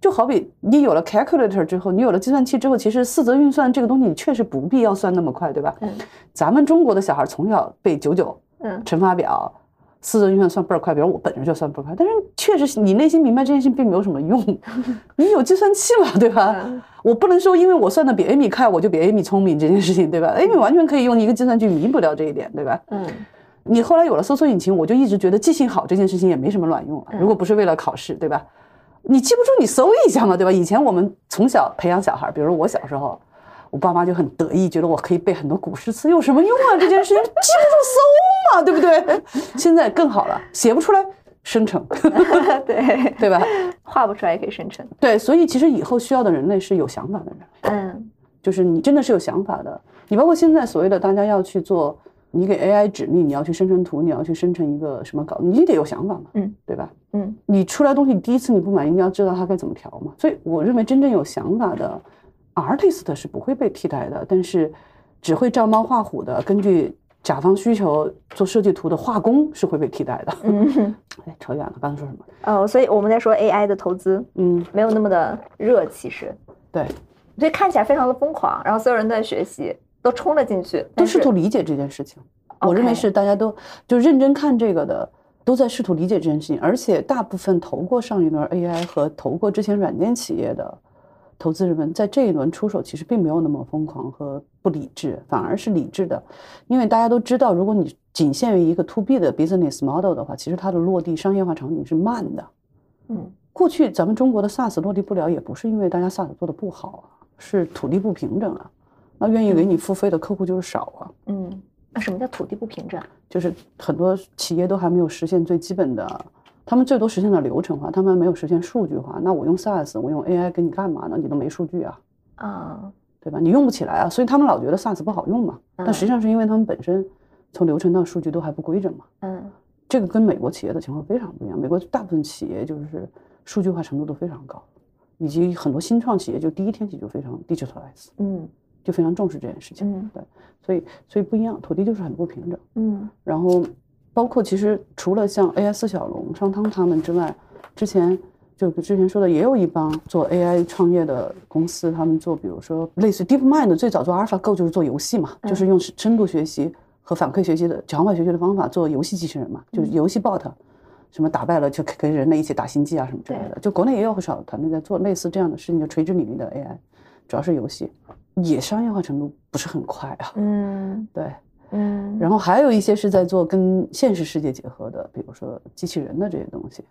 Speaker 1: 就好比你有了 calculator 之后，你有了计算器之后，其实四则运算这个东西你确实不必要算那么快，对吧？
Speaker 2: 嗯。
Speaker 1: 咱们中国的小孩从小背九九，
Speaker 2: 嗯，
Speaker 1: 乘法表。四则运算算倍儿快，比如我本身就算倍儿快，但是确实你内心明白这件事情并没有什么用，*laughs* 你有计算器嘛，对吧？我不能说因为我算的比 Amy 快，我就比 Amy 聪明这件事情，对吧？Amy 完全可以用一个计算器弥补掉这一点，对吧？
Speaker 2: 嗯，
Speaker 1: 你后来有了搜索引擎，我就一直觉得记性好这件事情也没什么卵用，如果不是为了考试，对吧？你记不住你搜一下嘛，对吧？以前我们从小培养小孩，比如我小时候。我爸妈就很得意，觉得我可以背很多古诗词，有什么用啊？这件事情记不住搜嘛，对不对？*laughs* 现在更好了，写不出来生成，*laughs*
Speaker 2: 对 *laughs*
Speaker 1: 对吧？
Speaker 2: 画不出来也可以生成。
Speaker 1: 对，所以其实以后需要的人类是有想法的
Speaker 2: 人。嗯，
Speaker 1: 就是你真的是有想法的。你包括现在所谓的大家要去做，你给 AI 指令，你要去生成图，你要去生成一个什么稿，你得有想法嘛，
Speaker 2: 嗯，
Speaker 1: 对吧？
Speaker 2: 嗯，
Speaker 1: 你出来东西第一次你不满意，你要知道它该怎么调嘛。所以我认为真正有想法的。Artist 是不会被替代的，但是只会照猫画虎的，根据甲方需求做设计图的画工是会被替代的。
Speaker 2: 嗯，*laughs*
Speaker 1: 哎，扯远了，刚才说什么？
Speaker 2: 哦，所以我们在说 AI 的投资，
Speaker 1: 嗯，
Speaker 2: 没有那么的热，其实。
Speaker 1: 对，
Speaker 2: 所以看起来非常的疯狂，然后所有人都在学习，都冲了进去，
Speaker 1: 都试图理解这件事情。我认为是大家都就认真看这个的，都在试图理解这件事情，而且大部分投过上一轮 AI 和投过之前软件企业的。投资人们在这一轮出手，其实并没有那么疯狂和不理智，反而是理智的，因为大家都知道，如果你仅限于一个 to B 的 business model 的话，其实它的落地商业化场景是慢的。
Speaker 2: 嗯，
Speaker 1: 过去咱们中国的 SaaS 落地不了，也不是因为大家 SaaS 做的不好啊，是土地不平整啊，那愿意给你付费的客户就是少啊。
Speaker 2: 嗯，那什么叫土地不平整？
Speaker 1: 就是很多企业都还没有实现最基本的。他们最多实现了流程化，他们没有实现数据化。那我用 SaaS，我用 AI 给你干嘛呢？你都没数据啊，
Speaker 2: 啊，
Speaker 1: 对吧？你用不起来啊，所以他们老觉得 SaaS 不好用嘛。但实际上是因为他们本身从流程到数据都还不规整嘛。
Speaker 2: 嗯，
Speaker 1: 这个跟美国企业的情况非常不一样。美国大部分企业就是数据化程度都非常高，以及很多新创企业就第一天起就非常 digitalize，
Speaker 2: 嗯，
Speaker 1: 就非常重视这件事情。
Speaker 2: 嗯，
Speaker 1: 对，所以所以不一样，土地就是很不平整。
Speaker 2: 嗯，
Speaker 1: 然后。包括其实除了像 AI 四小龙、商汤他们之外，之前就之前说的，也有一帮做 AI 创业的公司，他们做比如说类似 DeepMind 最早做 AlphaGo 就是做游戏嘛，就是用深度学习和反馈学习的强化学习的方法做游戏机器人嘛，就是游戏 bot，什么打败了就跟人类一起打星际啊什么之类的。就国内也有不少团队在做类似这样的事情，就垂直领域的 AI，主要是游戏，也商业化程度不是很快啊。
Speaker 2: 嗯，
Speaker 1: 对。
Speaker 2: 嗯，
Speaker 1: 然后还有一些是在做跟现实世界结合的，比如说机器人的这些东西。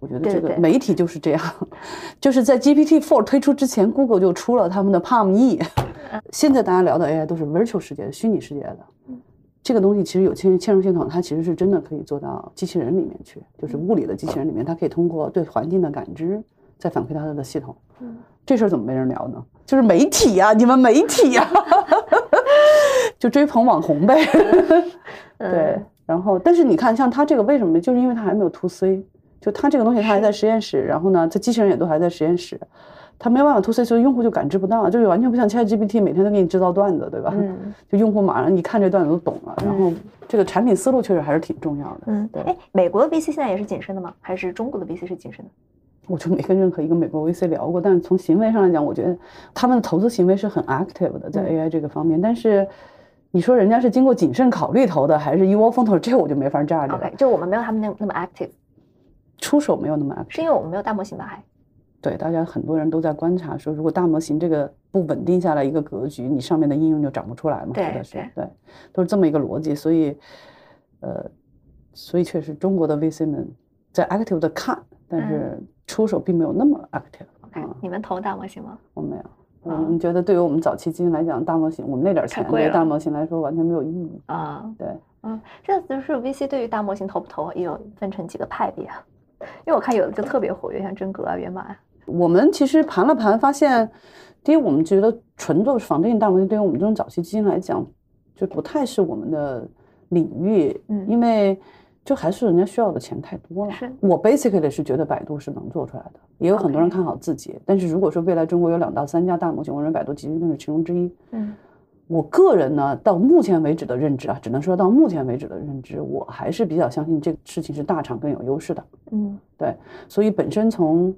Speaker 1: 我觉得这个媒体就是这样，*laughs* 就是在 GPT Four 推出之前，Google 就出了他们的 Palm E。现在大家聊的 AI 都是 Virtual 世界的虚拟世界的，这个东西其实有嵌嵌入系统，它其实是真的可以做到机器人里面去，就是物理的机器人里面，它可以通过对环境的感知，再反馈到它的系统。这事儿怎么没人聊呢？就是媒体呀，你们媒体呀。*laughs* 就追捧网红呗，*laughs* 对，然后但是你看，像他这个为什么？就是因为他还没有 to C，就他这个东西他还在实验室，然后呢，他机器人也都还在实验室，他没有办法 to C，所以用户就感知不到，就是完全不像 ChatGPT 每天都给你制造段子，对吧？嗯，就用户马上一看这段子都懂了，然后这个产品思路确实还是挺重要的。嗯，对。
Speaker 2: 哎，美国的 VC 现在也是谨慎的吗？还是中国的 VC 是谨慎的？
Speaker 1: 我就没跟任何一个美国 VC 聊过，但是从行为上来讲，我觉得他们的投资行为是很 active 的，在 AI 这个方面。但是你说人家是经过谨慎考虑投的，还是一窝蜂投，这我就没法炸着。
Speaker 2: OK，就我们没有他们那那么 active，
Speaker 1: 出手没有那么 active，
Speaker 2: 是因为我们没有大模型吧？还
Speaker 1: 对，大家很多人都在观察说，如果大模型这个不稳定下来一个格局，你上面的应用就长不出来嘛？
Speaker 2: 对
Speaker 1: 对对，都是这么一个逻辑。所以，呃，所以确实中国的 VC 们在 active 的看，但是。出手并没有那么 active。
Speaker 2: OK，你们投大模型吗？
Speaker 1: 我没有。我们觉得对于我们早期基金来讲，大模型我们那点钱对大模型来说完全没有意义啊。对，
Speaker 2: 嗯，这就是 VC 对于大模型投不投也有分成几个派别啊。因为我看有的就特别活跃，像真格啊、源码。
Speaker 1: 我们其实盘了盘，发现第一，我们觉得纯做仿真大模型对于我们这种早期基金来讲，就不太是我们的领域。嗯，因为。就还是人家需要的钱太多了。
Speaker 2: 是
Speaker 1: 我 basically 是觉得百度是能做出来的，也有很多人看好自己。但是如果说未来中国有两到三家大模型，我认为百度其实就是其中之一。嗯，我个人呢，到目前为止的认知啊，只能说到目前为止的认知，我还是比较相信这个事情是大厂更有优势的。嗯，对，所以本身从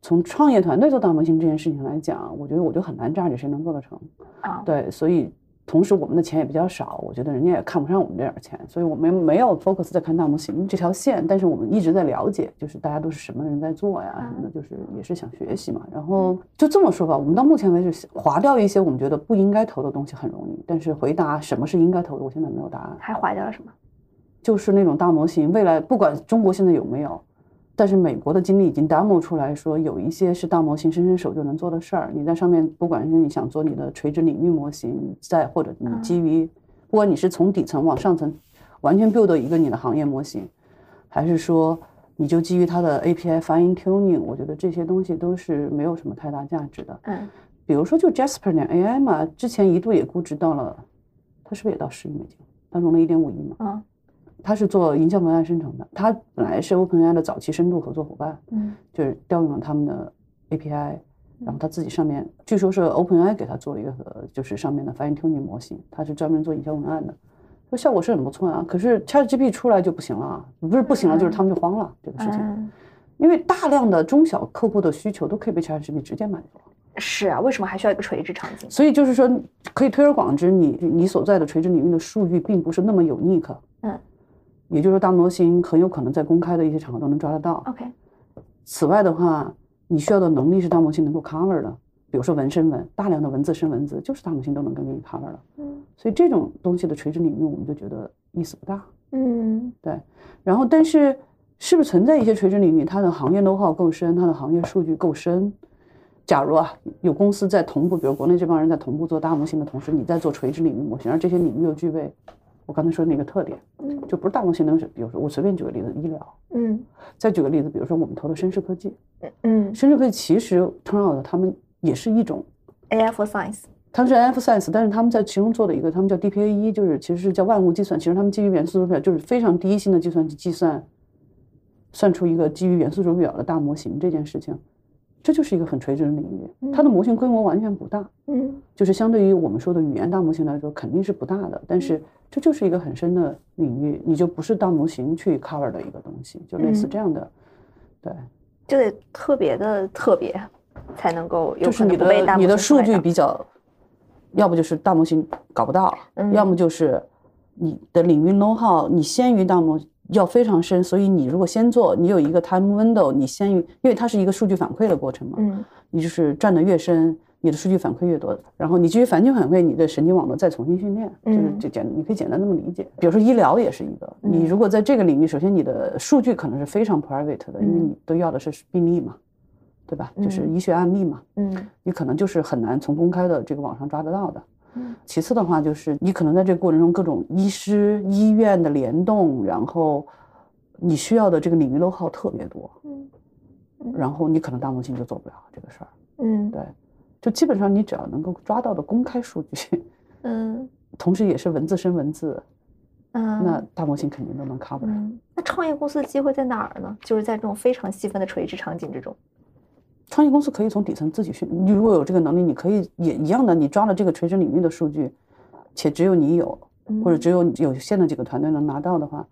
Speaker 1: 从创业团队做大模型这件事情来讲，我觉得我就很难炸着谁能做得成。啊，对，所以。同时，我们的钱也比较少，我觉得人家也看不上我们这点钱，所以我们没有 focus 在看大模型这条线。但是我们一直在了解，就是大家都是什么人在做呀什么的，就是也是想学习嘛。然后就这么说吧，我们到目前为止划掉一些我们觉得不应该投的东西很容易，但是回答什么是应该投的，我现在没有答案。
Speaker 2: 还划掉了什么？
Speaker 1: 就是那种大模型，未来不管中国现在有没有。但是美国的经历已经 demo 出来说，有一些是大模型伸伸手就能做的事儿。你在上面，不管是你想做你的垂直领域模型，再或者你基于，不管你是从底层往上层完全 build 一个你的行业模型，还是说你就基于它的 API fine tuning，我觉得这些东西都是没有什么太大价值的。嗯，比如说就 Jasper 那 AI 嘛，之前一度也估值到了，它是不是也到十亿美金？它融了一点五亿嘛？嗯。他是做营销文案生成的，他本来是 OpenAI 的早期深度合作伙伴，嗯，就是调用了他们的 API，然后他自己上面据说是 OpenAI 给他做了一个就是上面的 Fine Tuning 模型，他是专门做营销文案的，说效果是很不错啊。可是 ChatGPT 出来就不行了，不是不行了，就是他们就慌了这个事情，因为大量的中小客户的需求都可以被 ChatGPT 直接满足。
Speaker 2: 是啊，为什么还需要一个垂直场景？
Speaker 1: 所以就是说，可以推而广之，你你所在的垂直领域的数据并不是那么有 unique，嗯。也就是说，大模型很有可能在公开的一些场合都能抓得到。
Speaker 2: OK。
Speaker 1: 此外的话，你需要的能力是大模型能够 cover 的，比如说文生文，大量的文字生文字，就是大模型都能给你 cover 的。嗯。所以这种东西的垂直领域，我们就觉得意思不大。嗯。对。然后，但是是不是存在一些垂直领域，它的行业 know how 够深，它的行业数据够深？假如啊，有公司在同步，比如国内这帮人在同步做大模型的同时，你在做垂直领域模型，而这些领域又具备。我刚才说的那个特点，嗯，就不是大模型能是，比如说我随便举个例子，医疗，嗯，再举个例子，比如说我们投的深世科技，嗯，深世科技其实 turn out 他们也是一种
Speaker 2: AI for science，
Speaker 1: 他们是 AI for science，但是他们在其中做的一个，他们叫 DPA 一，就是其实是叫万物计算，其实他们基于元素周表，就是非常第一性的计算机计算，算出一个基于元素周表的大模型这件事情。这就是一个很垂直的领域，它的模型规模完全不大，嗯，就是相对于我们说的语言大模型来说，肯定是不大的。但是这就是一个很深的领域，你就不是大模型去 cover 的一个东西，就类似这样的，对，
Speaker 2: 就得特别的特别才能够，
Speaker 1: 就是你的你的数据比较，要不就是大模型搞不到，要么就是你的领域 know how 你先于大模。要非常深，所以你如果先做，你有一个 time window，你先于，因为它是一个数据反馈的过程嘛，嗯，你就是转的越深，你的数据反馈越多，然后你基于反馈反馈，你的神经网络再重新训练，就是就简，你可以简单这么理解。比如说医疗也是一个，你如果在这个领域，首先你的数据可能是非常 private 的，因为你都要的是病例嘛，对吧？就是医学案例嘛，嗯，你可能就是很难从公开的这个网上抓得到的。其次的话，就是你可能在这个过程中，各种医师、医院的联动，然后你需要的这个领域 know how 特别多，嗯，然后你可能大模型就做不了这个事儿，嗯，对，就基本上你只要能够抓到的公开数据，嗯，*laughs* 同时也是文字生文字，嗯，那大模型肯定都能 cover。
Speaker 2: 那创业公司的机会在哪儿呢？就是在这种非常细分的垂直场景之中。
Speaker 1: 创业公司可以从底层自己训，你如果有这个能力，你可以也一样的，你抓了这个垂直领域的数据，且只有你有，或者只有有限的几个团队能拿到的话，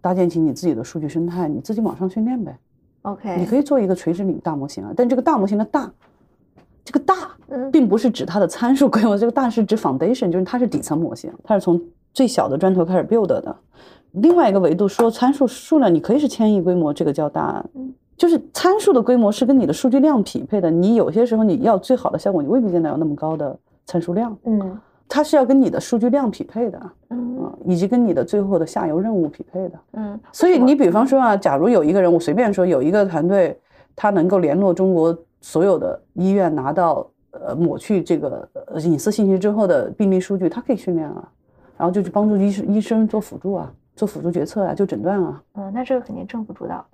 Speaker 1: 搭建起你自己的数据生态，你自己往上训练呗。
Speaker 2: OK，
Speaker 1: 你可以做一个垂直领域大模型啊，但这个大模型的大，这个大，并不是指它的参数规模，这个大是指 foundation，就是它是底层模型，它是从最小的砖头开始 build 的。另外一个维度说参数数量，你可以是千亿规模，这个叫大。就是参数的规模是跟你的数据量匹配的，你有些时候你要最好的效果，你未必见得有那么高的参数量。嗯，它是要跟你的数据量匹配的，嗯，以及跟你的最后的下游任务匹配的。嗯，所以你比方说啊，假如有一个人，我随便说有一个团队，他能够联络中国所有的医院，拿到呃抹去这个隐私信息之后的病例数据，他可以训练啊，然后就去帮助医生医生做辅助啊，做辅助决策啊，就诊断啊。
Speaker 2: 嗯，那这个肯定政府主导。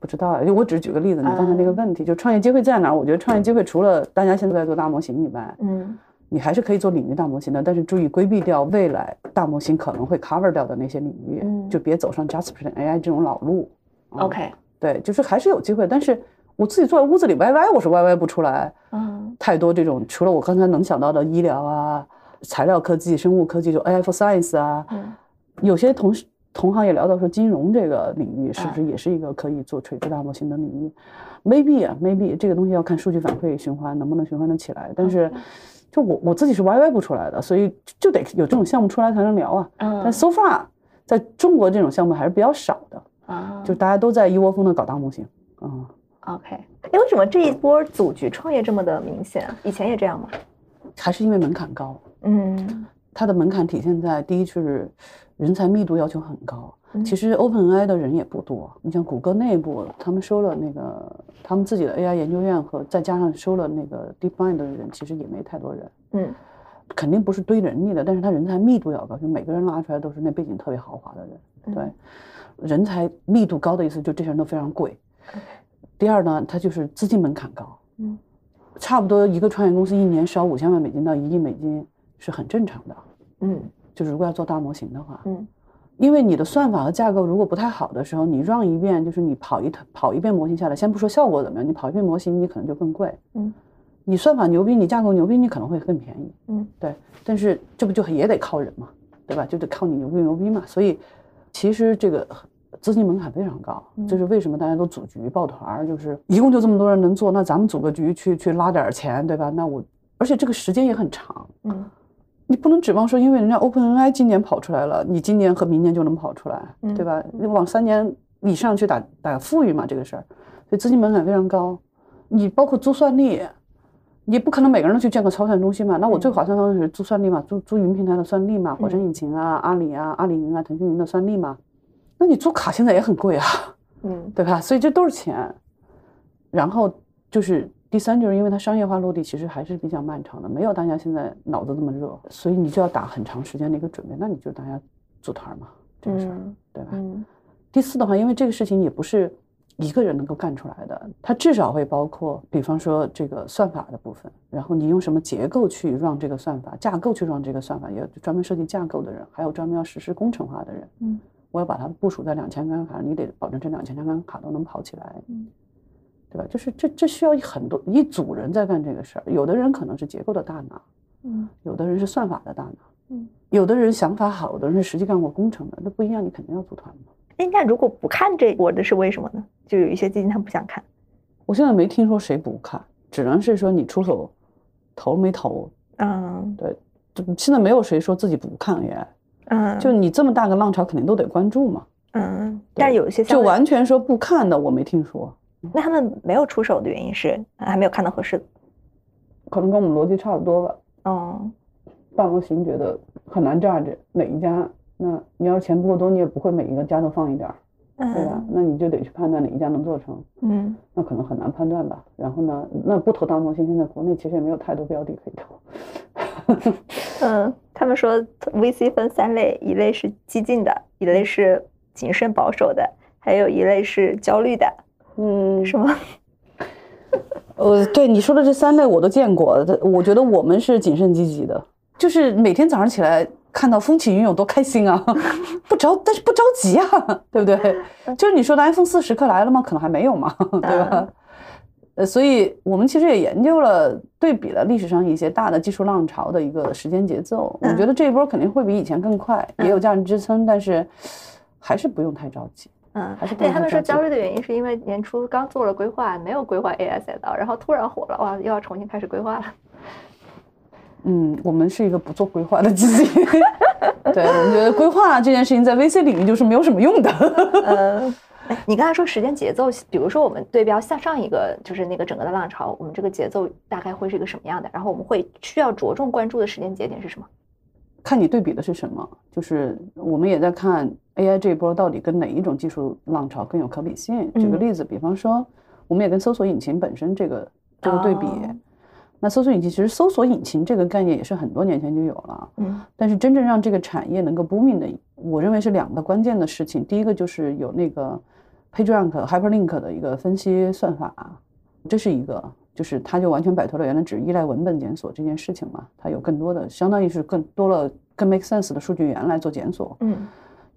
Speaker 1: 不知道啊，就我只是举个例子，你刚才那个问题，就创业机会在哪儿？我觉得创业机会除了大家现在在做大模型以外，嗯，你还是可以做领域大模型的，但是注意规避掉未来大模型可能会 cover 掉的那些领域，就别走上 Jasper AI 这种老路。
Speaker 2: OK，
Speaker 1: 对，就是还是有机会，但是我自己坐在屋子里歪歪，我是歪歪不出来。嗯，太多这种除了我刚才能想到的医疗啊、材料科技、生物科技，就 AI for Science 啊，有些同事。同行也聊到说，金融这个领域是不是也是一个可以做垂直大模型的领域？Maybe 啊，Maybe 这个东西要看数据反馈循环能不能循环的起来。但是，就我我自己是 YY 不出来的，所以就得有这种项目出来才能聊啊。但 So far 在中国这种项目还是比较少的啊，就大家都在一窝蜂的搞大模型
Speaker 2: 啊。OK，哎，为什么这一波组局创业这么的明显？以前也这样吗？
Speaker 1: 还是因为门槛高？嗯，它的门槛体现在第一就是。人才密度要求很高，其实 OpenAI 的人也不多。你像谷歌内部，他们收了那个他们自己的 AI 研究院和再加上收了那个 DeepMind 的人，其实也没太多人。嗯，肯定不是堆人力的，但是他人才密度要高，就每个人拉出来都是那背景特别豪华的人。对，人才密度高的意思，就这些人都非常贵。第二呢，他就是资金门槛高。嗯，差不多一个创业公司一年烧五千万美金到一亿美金是很正常的。嗯。就是如果要做大模型的话，嗯，因为你的算法和架构如果不太好的时候，你 run 一遍，就是你跑一跑一遍模型下来，先不说效果怎么样，你跑一遍模型，你可能就更贵，嗯，你算法牛逼，你架构牛逼，你可能会更便宜，嗯，对，但是这不就也得靠人嘛，对吧？就得靠你牛不牛逼嘛，所以其实这个资金门槛非常高，就是为什么大家都组局抱团儿，就是一共就这么多人能做，那咱们组个局去去拉点钱，对吧？那我而且这个时间也很长，嗯。你不能指望说，因为人家 OpenAI 今年跑出来了，你今年和明年就能跑出来，对吧？你往三年以上去打打富裕嘛，这个事儿，所以资金门槛非常高。你包括租算力，你不可能每个人都去建个超算中心嘛。那我最划算的方式是租算力嘛，租租云平台的算力嘛，火山引擎啊、阿里啊、阿里云啊、腾讯云的算力嘛。那你租卡现在也很贵啊，嗯，对吧？所以这都是钱。然后就是。第三就是因为它商业化落地其实还是比较漫长的，没有大家现在脑子那么热，所以你就要打很长时间的一个准备。那你就大家组团嘛，这个事儿，对吧？第四的话，因为这个事情也不是一个人能够干出来的，它至少会包括，比方说这个算法的部分，然后你用什么结构去让这个算法架构去让这个算法，也有专门设计架构的人，还有专门要实施工程化的人。嗯，我要把它部署在两千张卡，你得保证这两千张卡都能跑起来。嗯。对吧？就是这这需要很多一组人在干这个事儿，有的人可能是结构的大脑，嗯，有的人是算法的大脑，嗯，有的人想法好，有的人是实际干过工程的，那不一样，你肯定要组团嘛。
Speaker 2: 哎，那如果不看这波的是为什么呢？就有一些基金他不想看。
Speaker 1: 我现在没听说谁不看，只能是说你出手投没投。嗯，对，现在没有谁说自己不看 AI。嗯，就你这么大个浪潮，肯定都得关注嘛。
Speaker 2: 嗯，但有一些
Speaker 1: 就完全说不看的，我没听说。
Speaker 2: 那他们没有出手的原因是还没有看到合适的，
Speaker 1: 可能跟我们逻辑差不多吧。哦，大模型觉得很难榨着哪一家，那你要是钱不够多，你也不会每一个家都放一点儿，对吧？那你就得去判断哪一家能做成。嗯，那可能很难判断吧。然后呢，那不投大模型，现在国内其实也没有太多标的可以
Speaker 2: 投。嗯，他们说 VC 分三类，一类是激进的，一类是谨慎保守的，还有一类是焦虑的。嗯，是吗？*laughs*
Speaker 1: 呃，对你说的这三类我都见过，我觉得我们是谨慎积极的，就是每天早上起来看到风起云涌多开心啊，*laughs* 不着但是不着急啊，*laughs* 对不对？就是你说的 iPhone 四时刻来了吗？可能还没有嘛，对吧？呃，所以我们其实也研究了，对比了历史上一些大的技术浪潮的一个时间节奏。我觉得这一波肯定会比以前更快，也有价值支撑，但是还是不用太着急。
Speaker 2: 嗯，对他们说焦虑的原因是因为年初刚做了规划，没有规划 AI 赛道，然后突然火了，哇，又要重新开始规划了。
Speaker 1: 嗯，我们是一个不做规划的基金。*laughs* 对，我们觉得规划这件事情在 VC 领域就是没有什么用的。
Speaker 2: 呃。*laughs* 你刚才说时间节奏，比如说我们对标向上一个，就是那个整个的浪潮，我们这个节奏大概会是一个什么样的？然后我们会需要着重关注的时间节点是什么？
Speaker 1: 看你对比的是什么，就是我们也在看 AI 这一波到底跟哪一种技术浪潮更有可比性。举个例子，比方说，我们也跟搜索引擎本身这个这个对比。那搜索引擎其实搜索引擎这个概念也是很多年前就有了，嗯，但是真正让这个产业能够 booming 的，我认为是两个关键的事情。第一个就是有那个。PageRank、Hyperlink 的一个分析算法，这是一个，就是它就完全摆脱了原来只依赖文本检索这件事情嘛，它有更多的，相当于是更多了更 make sense 的数据源来做检索。嗯，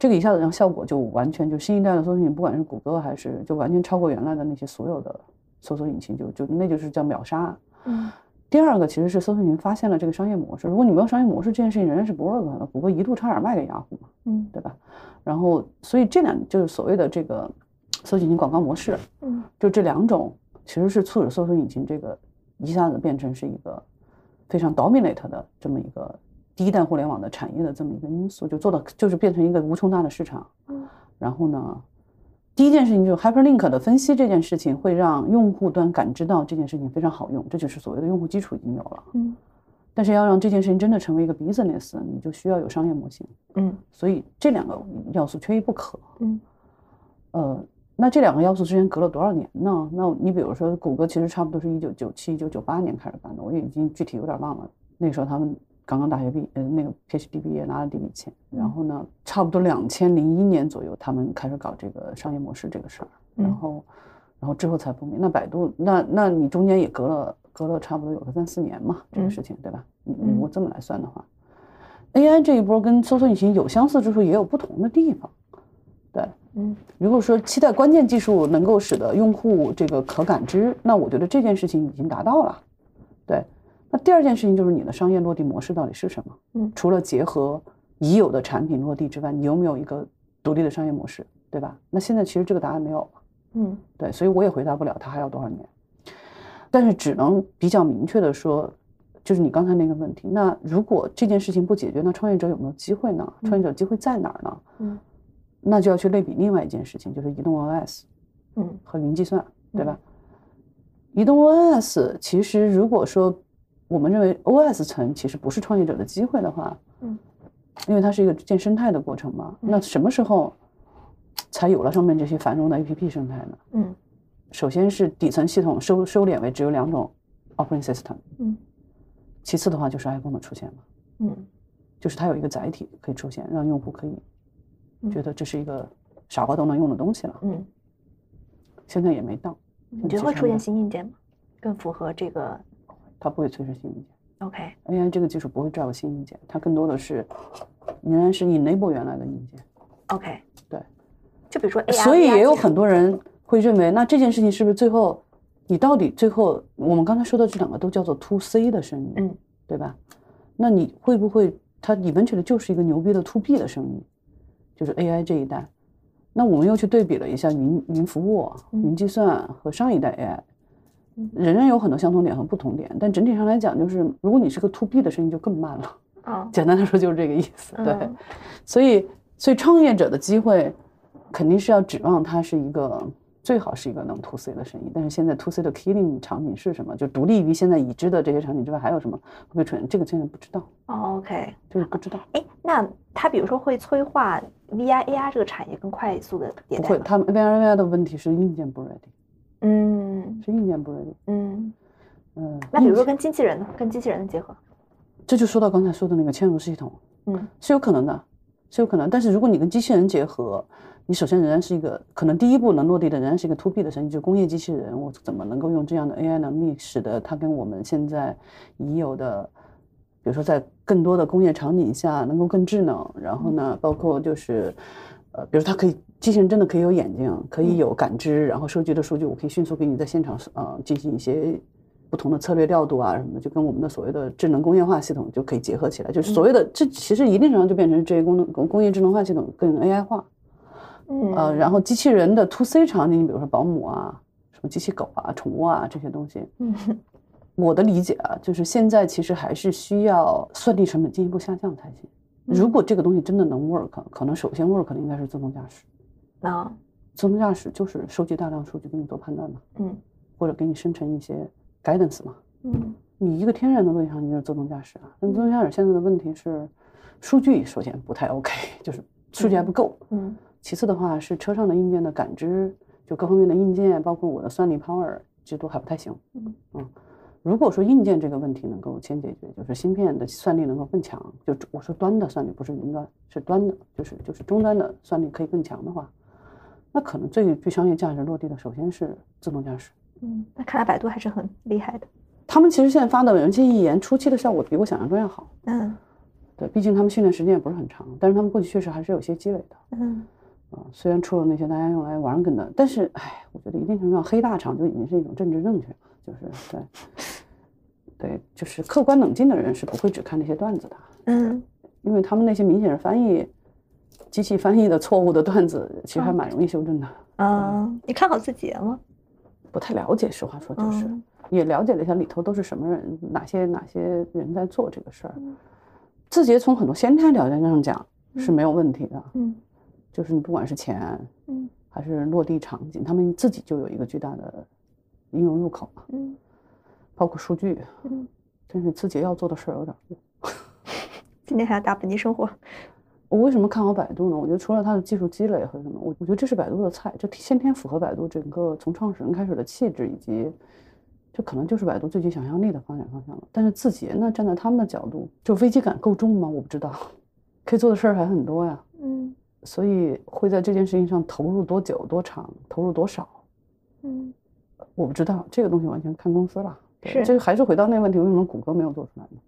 Speaker 1: 这个一下子让效果就完全就新一代的搜索引擎，不管是谷歌还是就完全超过原来的那些所有的搜索引擎，就就那就是叫秒杀。嗯，第二个其实是搜索引擎发现了这个商业模式，如果你没有商业模式，这件事情仍然是不 work 的。谷歌一度差点卖给雅虎嘛，嗯，对吧？然后所以这两就是所谓的这个。搜索引擎广告模式，嗯，就这两种其实是促使搜索引擎这个一下子变成是一个非常 dominate 的这么一个第一代互联网的产业的这么一个因素，就做到就是变成一个无穷大的市场。嗯，然后呢，第一件事情就是 hyperlink 的分析这件事情会让用户端感知到这件事情非常好用，这就是所谓的用户基础已经有了。嗯，但是要让这件事情真的成为一个 business，你就需要有商业模型。嗯，所以这两个要素缺一不可。嗯，呃。那这两个要素之间隔了多少年呢？那你比如说，谷歌其实差不多是一九九七、一九九八年开始办的，我已经具体有点忘了。那时候他们刚刚大学毕，呃，那个 PhD 毕业拿了第一笔钱。然后呢，差不多两千零一年左右，他们开始搞这个商业模式这个事儿。然后，然后之后才不明。那百度，那那你中间也隔了隔了差不多有个三四年嘛，这个事情对吧？你如果这么来算的话，AI 这一波跟搜索引擎有相似之处，也有不同的地方。对。嗯，如果说期待关键技术能够使得用户这个可感知，那我觉得这件事情已经达到了。对，那第二件事情就是你的商业落地模式到底是什么？嗯，除了结合已有的产品落地之外，你有没有一个独立的商业模式？对吧？那现在其实这个答案没有。嗯，对，所以我也回答不了它还要多少年，但是只能比较明确的说，就是你刚才那个问题，那如果这件事情不解决，那创业者有没有机会呢？创业者机会在哪儿呢？嗯。那就要去类比另外一件事情，就是移动 OS，嗯，和云计算，对吧？移动 OS 其实如果说我们认为 OS 层其实不是创业者的机会的话，嗯，因为它是一个建生态的过程嘛。那什么时候才有了上面这些繁荣的 APP 生态呢？嗯，首先是底层系统收收敛为只有两种 operating system，嗯，其次的话就是 iPhone 的出现嘛，嗯，就是它有一个载体可以出现，让用户可以。觉得这是一个傻瓜都能用的东西了。嗯，现在也没到。
Speaker 2: 你觉得会出现新硬件吗？更符合这个？
Speaker 1: 它不会催生新硬件。
Speaker 2: OK，AI
Speaker 1: 这个技术不会 drive 新硬件，它更多的是仍然是 enable 原来的硬件。
Speaker 2: OK，
Speaker 1: 对。
Speaker 2: 就比如说 AI，
Speaker 1: 所以也有很多人会认为，那这件事情是不是最后你到底最后我们刚才说的这两个都叫做 To C 的生意，嗯，对吧？那你会不会它 eventually 就是一个牛逼的 To B 的生意？就是 AI 这一代，那我们又去对比了一下云云服务、云计算和上一代 AI，仍然有很多相同点和不同点，但整体上来讲，就是如果你是个 To B 的生意，就更慢了。啊，*laughs* 简单的说就是这个意思。对，所以所以创业者的机会肯定是要指望它是一个。最好是一个能 to C 的生意，但是现在 to C 的 killing 场景是什么？就独立于现在已知的这些场景之外，还有什么会不会出现？这个现在不知道。
Speaker 2: 哦，OK，
Speaker 1: 就是不知道。
Speaker 2: 哎，那它比如说会催化 VR AR 这个产业更快速的迭代
Speaker 1: 不会，他们 VR AR 的问题是硬件不 ready。嗯，是硬件不 ready。
Speaker 2: 嗯嗯。那比如说跟机器人呢？跟机器人的结合？
Speaker 1: 这就说到刚才说的那个嵌入系统。嗯，是有可能的，是有可能。但是如果你跟机器人结合，你首先仍然是一个可能第一步能落地的仍然是一个 to B 的生意，就工业机器人，我怎么能够用这样的 AI 能力，使得它跟我们现在已有的比如说在更多的工业场景下能够更智能，然后呢，包括就是，呃，比如它可以机器人真的可以有眼睛，可以有感知，然后收集的数据我可以迅速给你在现场呃进行一些不同的策略调度啊什么的，就跟我们的所谓的智能工业化系统就可以结合起来，就是所谓的这其实一定程度上就变成这些功能工工业智能化系统更 AI 化。呃，然后机器人的 to C 场景，你比如说保姆啊，什么机器狗啊、宠物啊这些东西，嗯，我的理解啊，就是现在其实还是需要算力成本进一步下降才行。如果这个东西真的能 work，可能首先 work 的应该是自动驾驶。
Speaker 2: 啊，
Speaker 1: 自动驾驶就是收集大量数据给你做判断嘛，嗯，或者给你生成一些 guidance 嘛，嗯，你一个天然的路上你就是自动驾驶啊。但自动驾驶现在的问题是，数据首先不太 OK，*laughs* 就是数据还不够，嗯。其次的话是车上的硬件的感知，就各方面的硬件，包括我的算力 power，其实都还不太行。嗯嗯，如果说硬件这个问题能够先解决，就是芯片的算力能够更强，就我说端的算力不是云端，是端的，就是就是终端的算力可以更强的话，那可能最具商业价值落地的首先是自动驾驶。
Speaker 2: 嗯，那看来百度还是很厉害的。
Speaker 1: 他们其实现在发的文心一言初期的效果比我想象中要好。嗯，对，毕竟他们训练时间也不是很长，但是他们过去确实还是有些积累的。嗯。啊，虽然出了那些大家用来玩梗的，但是，哎，我觉得一定程度上黑大厂就已经是一种政治正确了，就是对，*laughs* 对，就是客观冷静的人是不会只看那些段子的，嗯，因为他们那些明显是翻译机器翻译的错误的段子，其实还蛮容易修正的。
Speaker 2: 嗯，你看好字节吗？
Speaker 1: 不太了解，实话说就是，也了解了一下里头都是什么人，哪些哪些人在做这个事儿。字节从很多先天条件上讲是没有问题的，嗯。就是你不管是钱，嗯，还是落地场景，他们自己就有一个巨大的应用入口嘛，嗯，包括数据，嗯，但是字节要做的事儿有点多。
Speaker 2: 今天还要打本地生活。
Speaker 1: 我为什么看好百度呢？我觉得除了它的技术积累和什么，我我觉得这是百度的菜，这先天符合百度整个从创始人开始的气质，以及这可能就是百度最具想象力的发展方向了。但是字节呢，站在他们的角度，就危机感够重吗？我不知道，*laughs* 可以做的事儿还很多呀，嗯。所以会在这件事情上投入多久、多长、投入多少？嗯，我不知道这个东西完全看公司了。
Speaker 2: 是，
Speaker 1: 这个还是回到那个问题：为什么谷歌没有做出来呢？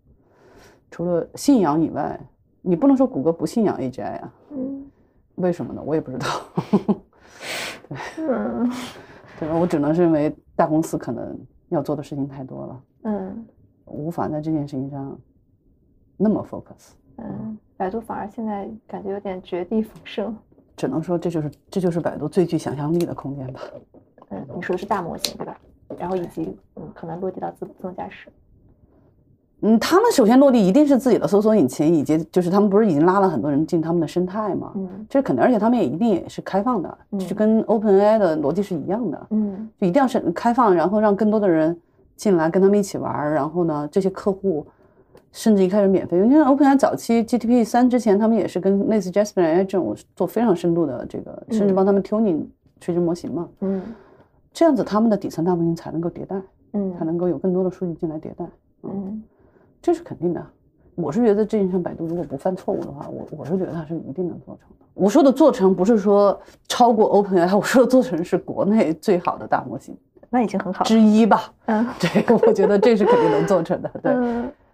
Speaker 1: 除了信仰以外，你不能说谷歌不信仰 AGI 啊。嗯，为什么呢？我也不知道。*laughs* 对，嗯，对吧？我只能认为大公司可能要做的事情太多了。嗯，无法在这件事情上那么 focus。
Speaker 2: 嗯。百度反而现在感觉有点绝地逢生，
Speaker 1: 只能说这就是这就是百度最具想象力的空间吧。
Speaker 2: 嗯，你说的是大模型对吧？然后以及嗯，可能落地到自自动驾驶。
Speaker 1: 嗯，他们首先落地一定是自己的搜索引擎，以及就是他们不是已经拉了很多人进他们的生态嘛？嗯，这肯定，而且他们也一定也是开放的，就是跟 OpenAI 的逻辑是一样的。嗯，就一定要是开放，然后让更多的人进来跟他们一起玩，然后呢，这些客户。甚至一开始免费，因为 OpenAI 早期 GTP 三之前，他们也是跟类似 Jasper AI 这种做非常深度的这个，甚至帮他们 tuning 垂直模型嘛。嗯，这样子他们的底层大模型才能够迭代，嗯，才能够有更多的数据进来迭代。嗯，这是肯定的。我是觉得这件事，百度如果不犯错误的话，我我是觉得它是一定能做成的。我说的做成不是说超过 OpenAI，我说的做成是国内最好的大模型，
Speaker 2: 那已经很好
Speaker 1: 之一吧。嗯，*laughs* 对，我觉得这是肯定能做成的。对。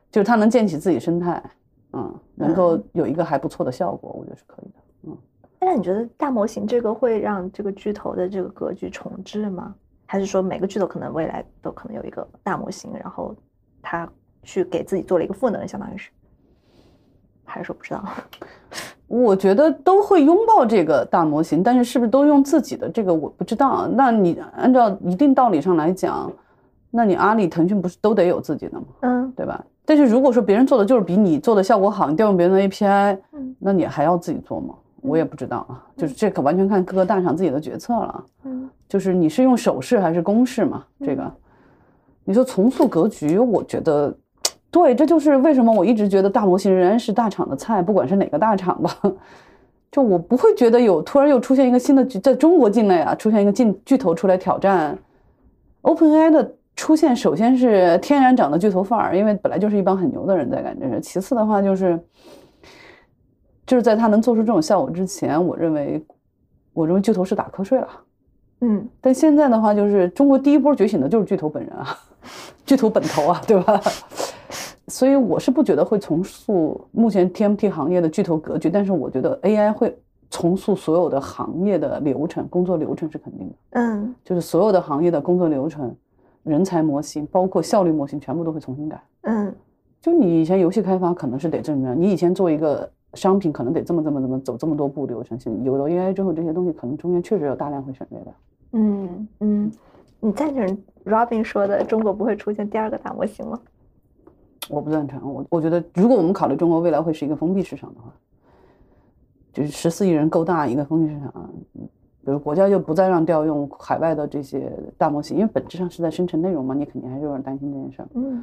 Speaker 1: 就是它能建起自己生态，嗯，能够有一个还不错的效果，我觉得是可以的，嗯。
Speaker 2: 那你觉得大模型这个会让这个巨头的这个格局重置吗？还是说每个巨头可能未来都可能有一个大模型，然后他去给自己做了一个赋能，相当于是？还是说不知道？*laughs*
Speaker 1: 我觉得都会拥抱这个大模型，但是是不是都用自己的这个我不知道。那你按照一定道理上来讲，那你阿里、腾讯不是都得有自己的吗？嗯，对吧？但是如果说别人做的就是比你做的效果好，你调用别人的 API，那你还要自己做吗？我也不知道啊，就是这可完全看各个大厂自己的决策了。嗯，就是你是用手势还是公式嘛？这个，你说重塑格局，我觉得，对，这就是为什么我一直觉得大模型仍然是大厂的菜，不管是哪个大厂吧，*laughs* 就我不会觉得有突然又出现一个新的在中国境内啊，出现一个进巨头出来挑战 OpenAI 的。出现首先是天然长的巨头范儿，因为本来就是一帮很牛的人在干这事。其次的话就是，就是在他能做出这种效果之前，我认为，我认为巨头是打瞌睡了。嗯，但现在的话就是中国第一波觉醒的就是巨头本人啊，*laughs* 巨头本头啊，对吧？所以我是不觉得会重塑目前 TMT 行业的巨头格局，但是我觉得 AI 会重塑所有的行业的流程，工作流程是肯定的。嗯，就是所有的行业的工作流程、人才模型，包括效率模型，全部都会重新改。嗯，就你以前游戏开发可能是得这么样，你以前做一个商品可能得这么这么这么走这么多步流程，有了 AI 之后，这些东西可能中间确实有大量会省略的。
Speaker 2: 嗯嗯，你赞成 Robin 说的中国不会出现第二个大模型吗？
Speaker 1: 我不赞成，我我觉得，如果我们考虑中国未来会是一个封闭市场的话，就是十四亿人够大一个封闭市场，比如国家就不再让调用海外的这些大模型，因为本质上是在生成内容嘛，你肯定还是有点担心这件事儿。嗯，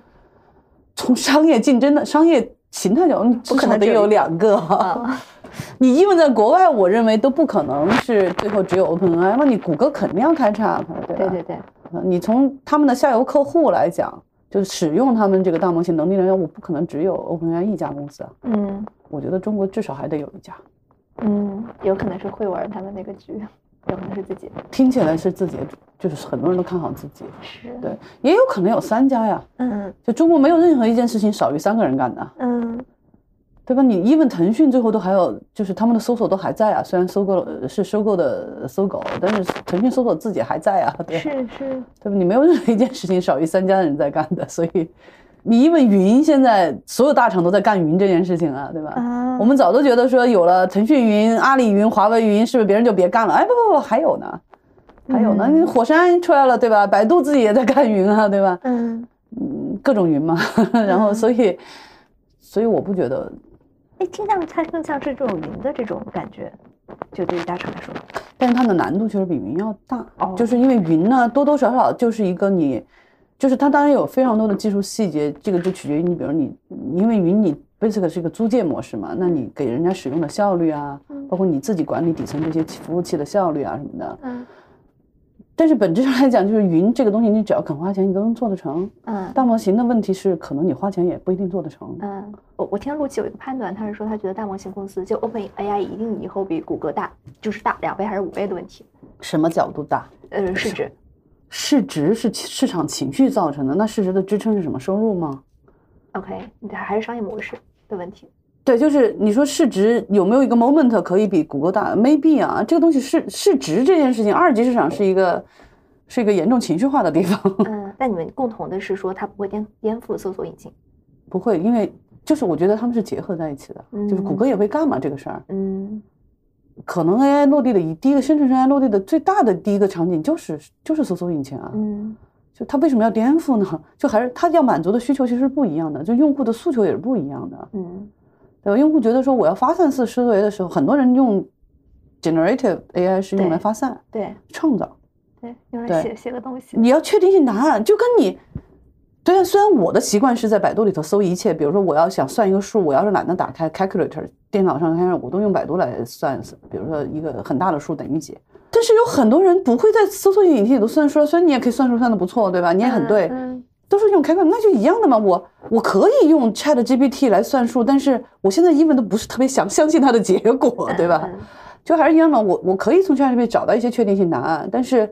Speaker 1: 从商业竞争的商业形态角度，不可能得有两个。*laughs* 你因为在国外，我认为都不可能是最后只有 OpenAI，那你谷歌肯定要开叉，对
Speaker 2: 吧？对对对。
Speaker 1: 你从他们的下游客户来讲。就是使用他们这个大模型能力的人，我不可能只有 OpenAI 一家公司啊。嗯，我觉得中国至少还得有一家。
Speaker 2: 嗯，有可能是会玩他们那个局，有可能是自己。
Speaker 1: 听起来是自己，就是很多人都看好自己。
Speaker 2: 是。
Speaker 1: 对，也有可能有三家呀。嗯。就中国没有任何一件事情少于三个人干的。嗯。对吧？你 even 腾讯最后都还有，就是他们的搜索都还在啊。虽然收购了是收购的搜狗，但是腾讯搜索自己还在啊。*laughs* 对，
Speaker 2: 是是，
Speaker 1: 对吧？你没有任何一件事情少于三家人在干的，*laughs* 所以你因为云现在所有大厂都在干云这件事情啊，对吧？啊，我们早都觉得说有了腾讯云、阿里云、华为云，是不是别人就别干了？哎，不不不，还有呢，还有呢，火山出来了，对吧？百度自己也在干云啊，对吧？嗯嗯，各种云嘛，*laughs* 然后所以所以我不觉得。
Speaker 2: 哎，听上去它更像是这种云的这种感觉，就对于大厂来说，
Speaker 1: 但是它的难度确实比云要大。哦，就是因为云呢，多多少少就是一个你，就是它当然有非常多的技术细节，这个就取决于你，比如你，因为云你 basic 是一个租借模式嘛，那你给人家使用的效率啊，包括你自己管理底层这些服务器的效率啊什么的，嗯。但是本质上来讲，就是云这个东西，你只要肯花钱，你都能做得成。嗯，大模型的问题是，可能你花钱也不一定做得成。
Speaker 2: 嗯，我我听陆琪有一个判断，他是说他觉得大模型公司就 Open AI 一定以后比谷歌大，就是大两倍还是五倍的问题。
Speaker 1: 什么角度大？
Speaker 2: 呃，市值。
Speaker 1: 市值是市场情绪造成的，那市值的支撑是什么？收入吗
Speaker 2: ？OK，还是商业模式的问题。
Speaker 1: 对，就是你说市值有没有一个 moment 可以比谷歌大？Maybe 啊，这个东西市市值这件事情，二级市场是一个是一个严重情绪化的地方。
Speaker 2: 嗯，但你们共同的是说它不会颠颠覆搜索引擎，
Speaker 1: 不会，因为就是我觉得他们是结合在一起的，就是谷歌也会干嘛这个事儿。嗯，可能 AI 落地的以第一个生成式 AI 落地的最大的第一个场景就是就是搜索引擎啊。嗯，就它为什么要颠覆呢？就还是它要满足的需求其实是不一样的，就用户的诉求也是不一样的。嗯。对吧？用户觉得说我要发散式思维的时候，很多人用 generative AI 是用来发散，
Speaker 2: 对，
Speaker 1: 创造，
Speaker 2: 对，用来写写个东西。
Speaker 1: 你要确定性答案，就跟你，对啊。虽然我的习惯是在百度里头搜一切，比如说我要想算一个数，我要是懒得打开 calculator，电脑上看，我都用百度来算。比如说一个很大的数等于几，但是有很多人不会在搜索引擎里头算数，虽然你也可以算数算的不错，对吧？你也很对。都是用开关，那就一样的嘛。我我可以用 Chat GPT 来算数，但是我现在英文都不是特别想相信它的结果，对吧？就还是一样嘛。我我可以从 Chat GPT 找到一些确定性答案，但是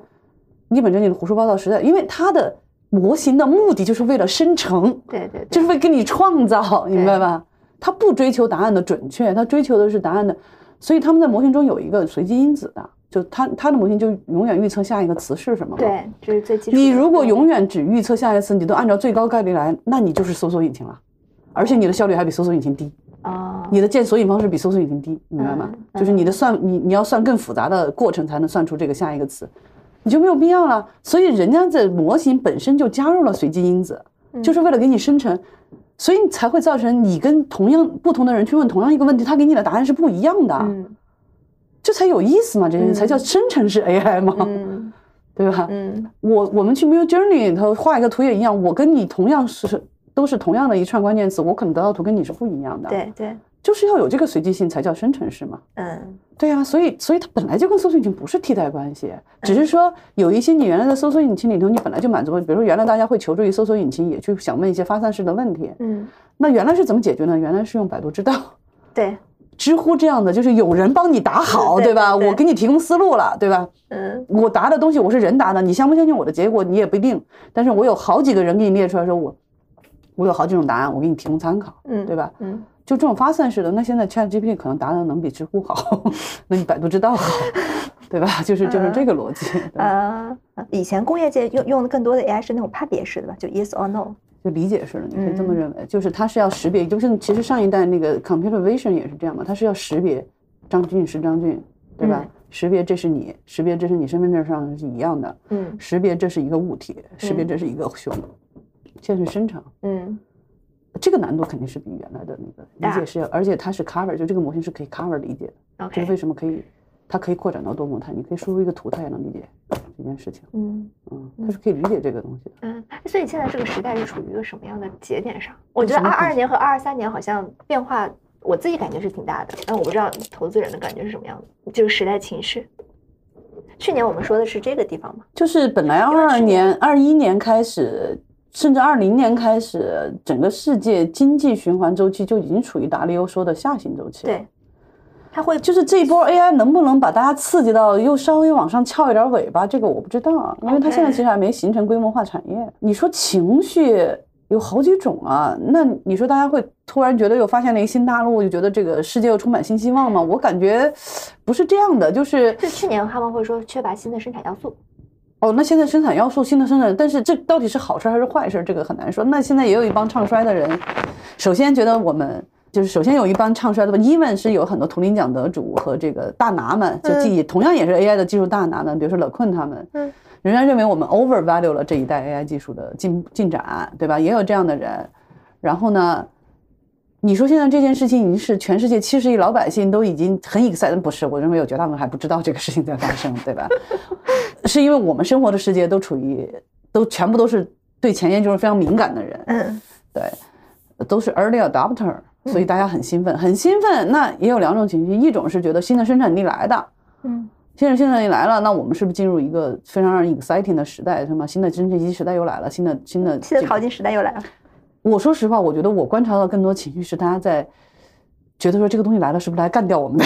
Speaker 1: 一本正经的胡说八道实在，因为它的模型的目的就是为了生成，
Speaker 2: 对对，
Speaker 1: 就是为给你创造，明白吧？它不追求答案的准确，它追求的是答案的，所以他们在模型中有一个随机因子的。就他他的模型就永远预测下一个词是什么？
Speaker 2: 对，这是最基础。
Speaker 1: 你如果永远只预测下一个词，你都按照最高概率来，那你就是搜索引擎了，而且你的效率还比搜索引擎低啊！你的建索引方式比搜索引擎低，明白吗？就是你的算你你要算更复杂的过程才能算出这个下一个词，你就没有必要了。所以人家的模型本身就加入了随机因子，就是为了给你生成，所以才会造成你跟同样不同的人去问同样一个问题，他给你的答案是不一样的。这才有意思嘛，这些才叫生成式 AI 嘛，对吧？嗯，我我们去 Mid Journey 里头画一个图也一样，我跟你同样是都是同样的一串关键词，我可能得到图跟你是不一样的。
Speaker 2: 对对，
Speaker 1: 就是要有这个随机性才叫生成式嘛。嗯，对呀，所以所以它本来就跟搜索引擎不是替代关系，只是说有一些你原来的搜索引擎里头你本来就满足，比如说原来大家会求助于搜索引擎，也去想问一些发散式的问题。嗯，那原来是怎么解决呢？原来是用百度知道。
Speaker 2: 对。
Speaker 1: 知乎这样的就是有人帮你答好，对吧？我给你提供思路了，对吧？嗯，我答的东西我是人答的，你相不相信我的结果你也不一定。但是我有好几个人给你列出来说我，我有好几种答案，我给你提供参考，嗯，对吧？嗯，就这种发散式的。那现在 Chat GPT 可能答的能比知乎好，*laughs* 那你百度知道好，对吧？*laughs* 就是就是这个逻辑。
Speaker 2: 啊，以前工业界用用的更多的 AI 是那种判别式的吧？就 Yes or No，
Speaker 1: 就理解式的，你可以这么认为。就是它是要识别，就是其实上一代那个 Computer Vision 也是这样嘛，它是要识别张俊是张俊，对吧？识别这是你，识别这是你身份证上是一样的，嗯，识别这是一个物体，识别这是一个熊。现实生成，嗯，这个难度肯定是比原来的那个理解是要，而且它是 cover，就这个模型是可以 cover 理解的。这是为什么可以，它可以扩展到多模态，你可以输入一个图，它也能理解这件事情。嗯嗯，他是可以理解这个东西的。
Speaker 2: 嗯，所以现在这个时代是处于一个什么样的节点上？我觉得二二年和二二三年好像变化，我自己感觉是挺大的，但我不知道投资人的感觉是什么样的，就是时代情绪。去年我们说的是这个地方吗？
Speaker 1: 就是本来二二年、二一年开始。甚至二零年开始，整个世界经济循环周期就已经处于达利欧说的下行周期。
Speaker 2: 对，它会
Speaker 1: 就是这一波 AI 能不能把大家刺激到又稍微往上翘一点尾巴？这个我不知道，因为它现在其实还没形成规模化产业。你说情绪有好几种啊，那你说大家会突然觉得又发现了一个新大陆，就觉得这个世界又充满新希望吗？我感觉不是这样的，就是
Speaker 2: 就去年他们会说缺乏新的生产要素。
Speaker 1: 哦，那现在生产要素新的生产，但是这到底是好事还是坏事？这个很难说。那现在也有一帮唱衰的人，首先觉得我们就是首先有一帮唱衰的吧。even 是有很多图灵奖得主和这个大拿们，就记忆同样也是 AI 的技术大拿们，比如说勒困他们，嗯，仍然认为我们 overvalue 了这一代 AI 技术的进进展，对吧？也有这样的人。然后呢？你说现在这件事情已经是全世界七十亿老百姓都已经很 excited，不是？我认为有绝大部分还不知道这个事情在发生，对吧？*laughs* 是因为我们生活的世界都处于都全部都是对前沿就是非常敏感的人，嗯，对，都是 early adopter，所以大家很兴奋，很兴奋。那也有两种情绪，一种是觉得新的生产力来的，嗯，新的生产力来了，那我们是不是进入一个非常让人 exciting 的时代？什么新的蒸汽机时代又来了，新的新的
Speaker 2: 新的淘金时代又来了。
Speaker 1: 我说实话，我觉得我观察到更多情绪是大家在觉得说这个东西来了是不是来干掉我们的？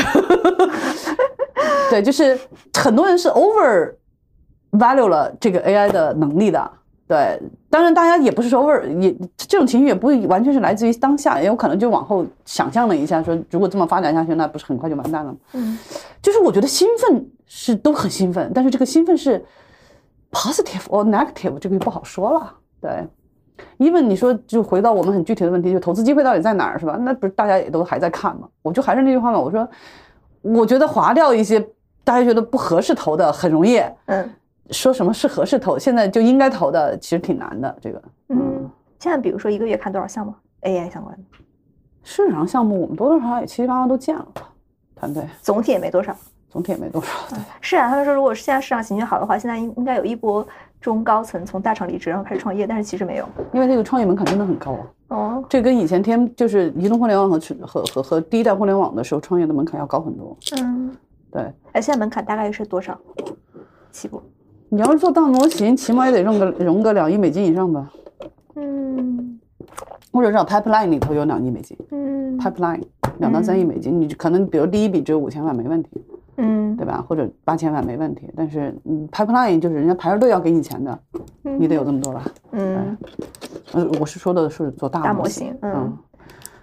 Speaker 1: *laughs* 对，就是很多人是 over value 了这个 AI 的能力的。对，当然大家也不是说 over，也这种情绪也不会完全是来自于当下，也有可能就往后想象了一下，说如果这么发展下去，那不是很快就完蛋了吗？嗯，就是我觉得兴奋是都很兴奋，但是这个兴奋是 positive or negative，这个就不好说了。对。因为你说就回到我们很具体的问题，就投资机会到底在哪儿，是吧？那不是大家也都还在看吗？我就还是那句话嘛，我说，我觉得划掉一些大家觉得不合适投的很容易，嗯，说什么是合适投，现在就应该投的其实挺难的。这个，
Speaker 2: 嗯，现在比如说一个月看多少项目 AI 相关的
Speaker 1: 市场项目，我们多多少少也七七八八都见了吧？团队
Speaker 2: 总体也没多少，
Speaker 1: 总体也没多少。对，
Speaker 2: 是啊，他们说如果现在市场情绪好的话，现在应应该有一波。中高层从大厂离职，然后开始创业，但是其实没有，
Speaker 1: 因为那个创业门槛真的很高啊。哦，这跟以前天就是移动互联网和和和和第一代互联网的时候创业的门槛要高很多。嗯，对。
Speaker 2: 哎，现在门槛大概是多少？起步？
Speaker 1: 你要是做大模型，起码也得融个融个两亿美金以上吧。嗯。或者是 pipeline 里头有两亿美金。嗯。pipeline 两到三亿美金，你可能比如第一笔只有五千万没问题。嗯，对吧？或者八千万没问题，但是嗯，pipeline 就是人家排着队要给你钱的，你得有这么多吧？嗯，呃，我是说的是做大模型，嗯，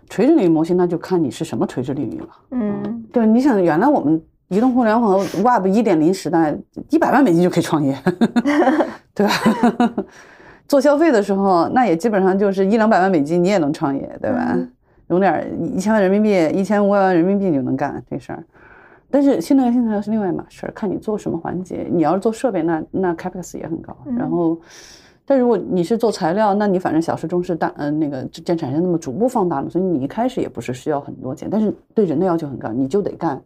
Speaker 1: 垂直领域模型那就看你是什么垂直领域了。嗯，对，你想原来我们移动互联网 Web 一点零时代，一百万美金就可以创业，*laughs* 对吧？*laughs* 做消费的时候，那也基本上就是一两百万美金你也能创业，对吧？融点一千万人民币，一千五百万人民币你就能干这事儿。但是新能源新材料是另外一码事儿，看你做什么环节。你要是做设备，那那 capex 也很高。然后，但如果你是做材料，那你反正小事中事大，嗯，那个建产线那么逐步放大了，所以你一开始也不是需要很多钱。但是对人的要求很高，你就得干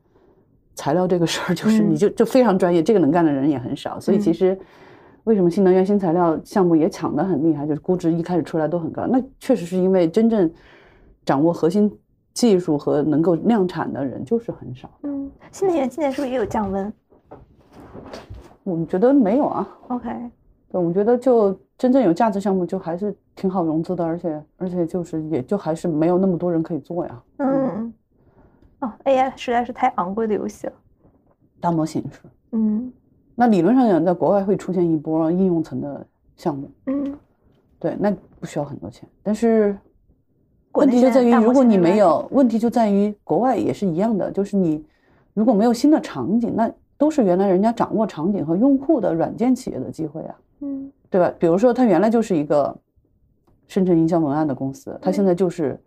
Speaker 1: 材料这个事儿，就是你就就非常专业，这个能干的人也很少。所以其实为什么新能源新材料项目也抢得很厉害，就是估值一开始出来都很高。那确实是因为真正掌握核心。技术和能够量产的人就是很少。
Speaker 2: 嗯，新能源今年是不是也有降温？
Speaker 1: 我们觉得没有啊。
Speaker 2: OK，
Speaker 1: 对，我们觉得就真正有价值项目就还是挺好融资的，而且而且就是也就还是没有那么多人可以做呀。嗯。
Speaker 2: 哦，AI 实在是太昂贵的游戏了。
Speaker 1: 大模型是。嗯。那理论上讲，在国外会出现一波应用层的项目。嗯。对，那不需要很多钱，但是问题就在于，如果你没有，问题就在于国外也是一样的，就是你如果没有新的场景，那都是原来人家掌握场景和用户的软件企业的机会啊，嗯，对吧？比如说他原来就是一个生成营销文案的公司，他现在就是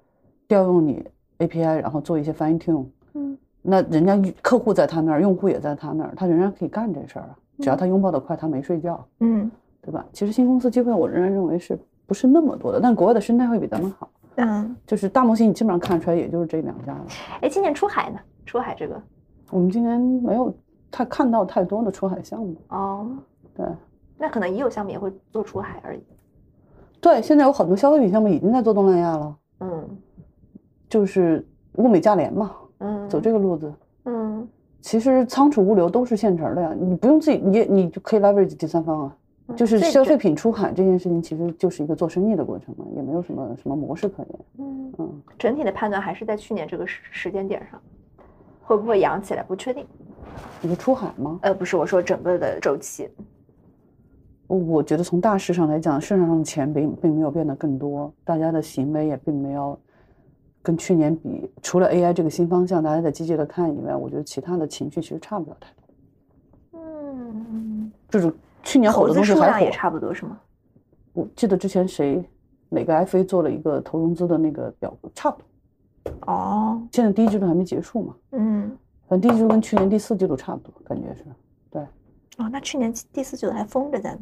Speaker 1: 调用你 API，然后做一些 fine tune，嗯，那人家客户在他那儿，用户也在他那儿，他仍然可以干这事儿啊，只要他拥抱的快，他没睡觉，嗯。对吧？其实新公司机会，我仍然认为是不是那么多的，但国外的生态会比咱们好。嗯，就是大模型，你基本上看出来，也就是这两家了。
Speaker 2: 哎，今年出海呢？出海这个，
Speaker 1: 我们今年没有太看到太多的出海项目。哦，对，
Speaker 2: 那可能也有项目也会做出海而已。
Speaker 1: 对，现在有很多消费品项目已经在做东南亚了。嗯，就是物美价廉嘛。嗯，走这个路子。嗯，其实仓储物流都是现成的呀，你不用自己，你你就可以 leverage 第三方啊。就是消费品出海这件事情，其实就是一个做生意的过程嘛，也没有什么什么模式可言。嗯
Speaker 2: 嗯，整体的判断还是在去年这个时时间点上，会不会扬起来不确定。
Speaker 1: 你说出海吗？
Speaker 2: 呃，不是，我说整个的周期。
Speaker 1: 我觉得从大势上来讲，市场上的钱并并没有变得更多，大家的行为也并没有跟去年比，除了 AI 这个新方向大家在积极的看以外，我觉得其他的情绪其实差不了太多。嗯，就是。去年火的东西还火，
Speaker 2: 也差不多是吗？
Speaker 1: 我记得之前谁哪个 FA 做了一个投融资的那个表格，差不多。哦，现在第一季度还没结束嘛？嗯，反正第一季度跟去年第四季度差不多，感觉是。对。
Speaker 2: 哦，那去年第四季度还封着在呢。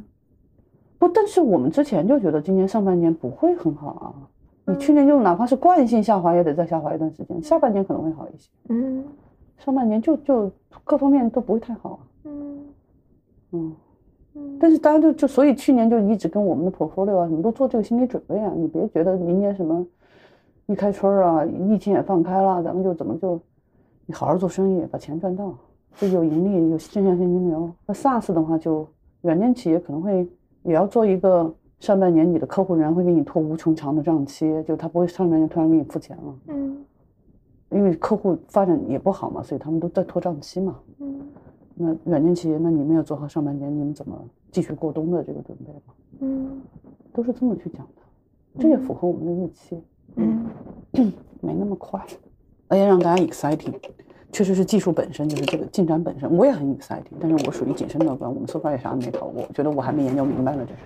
Speaker 1: 不，但是我们之前就觉得今年上半年不会很好啊。你去年就哪怕是惯性下滑，也得再下滑一段时间，下半年可能会好一些。嗯。上半年就就各方面都不会太好。嗯。嗯。但是大家就就所以去年就一直跟我们的 portfolio 啊什么都做这个心理准备啊，你别觉得明年什么一开春啊，疫情也放开了，咱们就怎么就你好好做生意，把钱赚到，就有盈利，有正向现金流。那 SaaS 的话，就软件企业可能会也要做一个上半年你的客户仍然会给你拖无穷长的账期，就他不会上半年突然给你付钱了。嗯，因为客户发展也不好嘛，所以他们都在拖账期嘛。嗯。那软件企业，那你们要做好上半年你们怎么继续过冬的这个准备吗？嗯，都是这么去讲的，这也符合我们的预期。嗯，*coughs* 没那么快。哎呀，让大家 exciting，确实是技术本身就是这个进展本身，我也很 exciting，但是我属于谨慎乐观。我们 so far 也啥也没投，我觉得我还没研究明白呢，这是。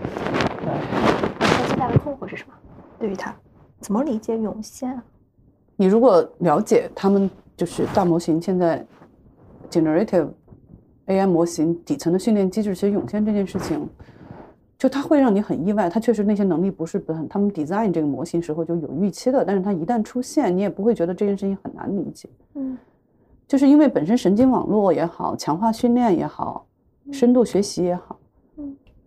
Speaker 2: 对。最大的困惑是什么？对于他，怎么理解涌现啊？
Speaker 1: 你如果了解他们，就是大模型现在。Generative AI 模型底层的训练机制，其实涌现这件事情，就它会让你很意外。它确实那些能力不是很，他们 design 这个模型时候就有预期的，但是它一旦出现，你也不会觉得这件事情很难理解。嗯，就是因为本身神经网络也好，强化训练也好，深度学习也好，嗯，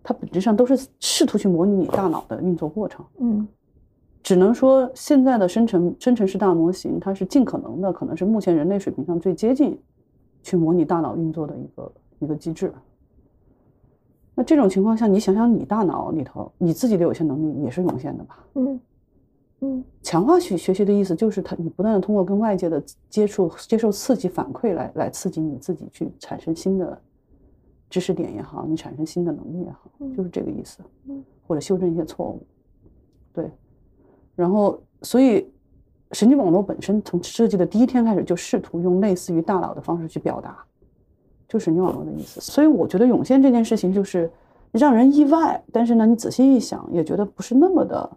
Speaker 1: 它本质上都是试图去模拟你大脑的运作过程。嗯，只能说现在的生成生成式大模型，它是尽可能的，可能是目前人类水平上最接近。去模拟大脑运作的一个一个机制。那这种情况下，你想想，你大脑里头你自己的有些能力也是涌现的吧？嗯嗯。强化学学习的意思就是它，你不断的通过跟外界的接触、接受刺激反馈来来刺激你自己去产生新的知识点也好，你产生新的能力也好，就是这个意思。嗯。或者修正一些错误。对。然后，所以。神经网络本身从设计的第一天开始就试图用类似于大脑的方式去表达，就神经网络的意思。所以我觉得涌现这件事情就是让人意外，但是呢，你仔细一想也觉得不是那么的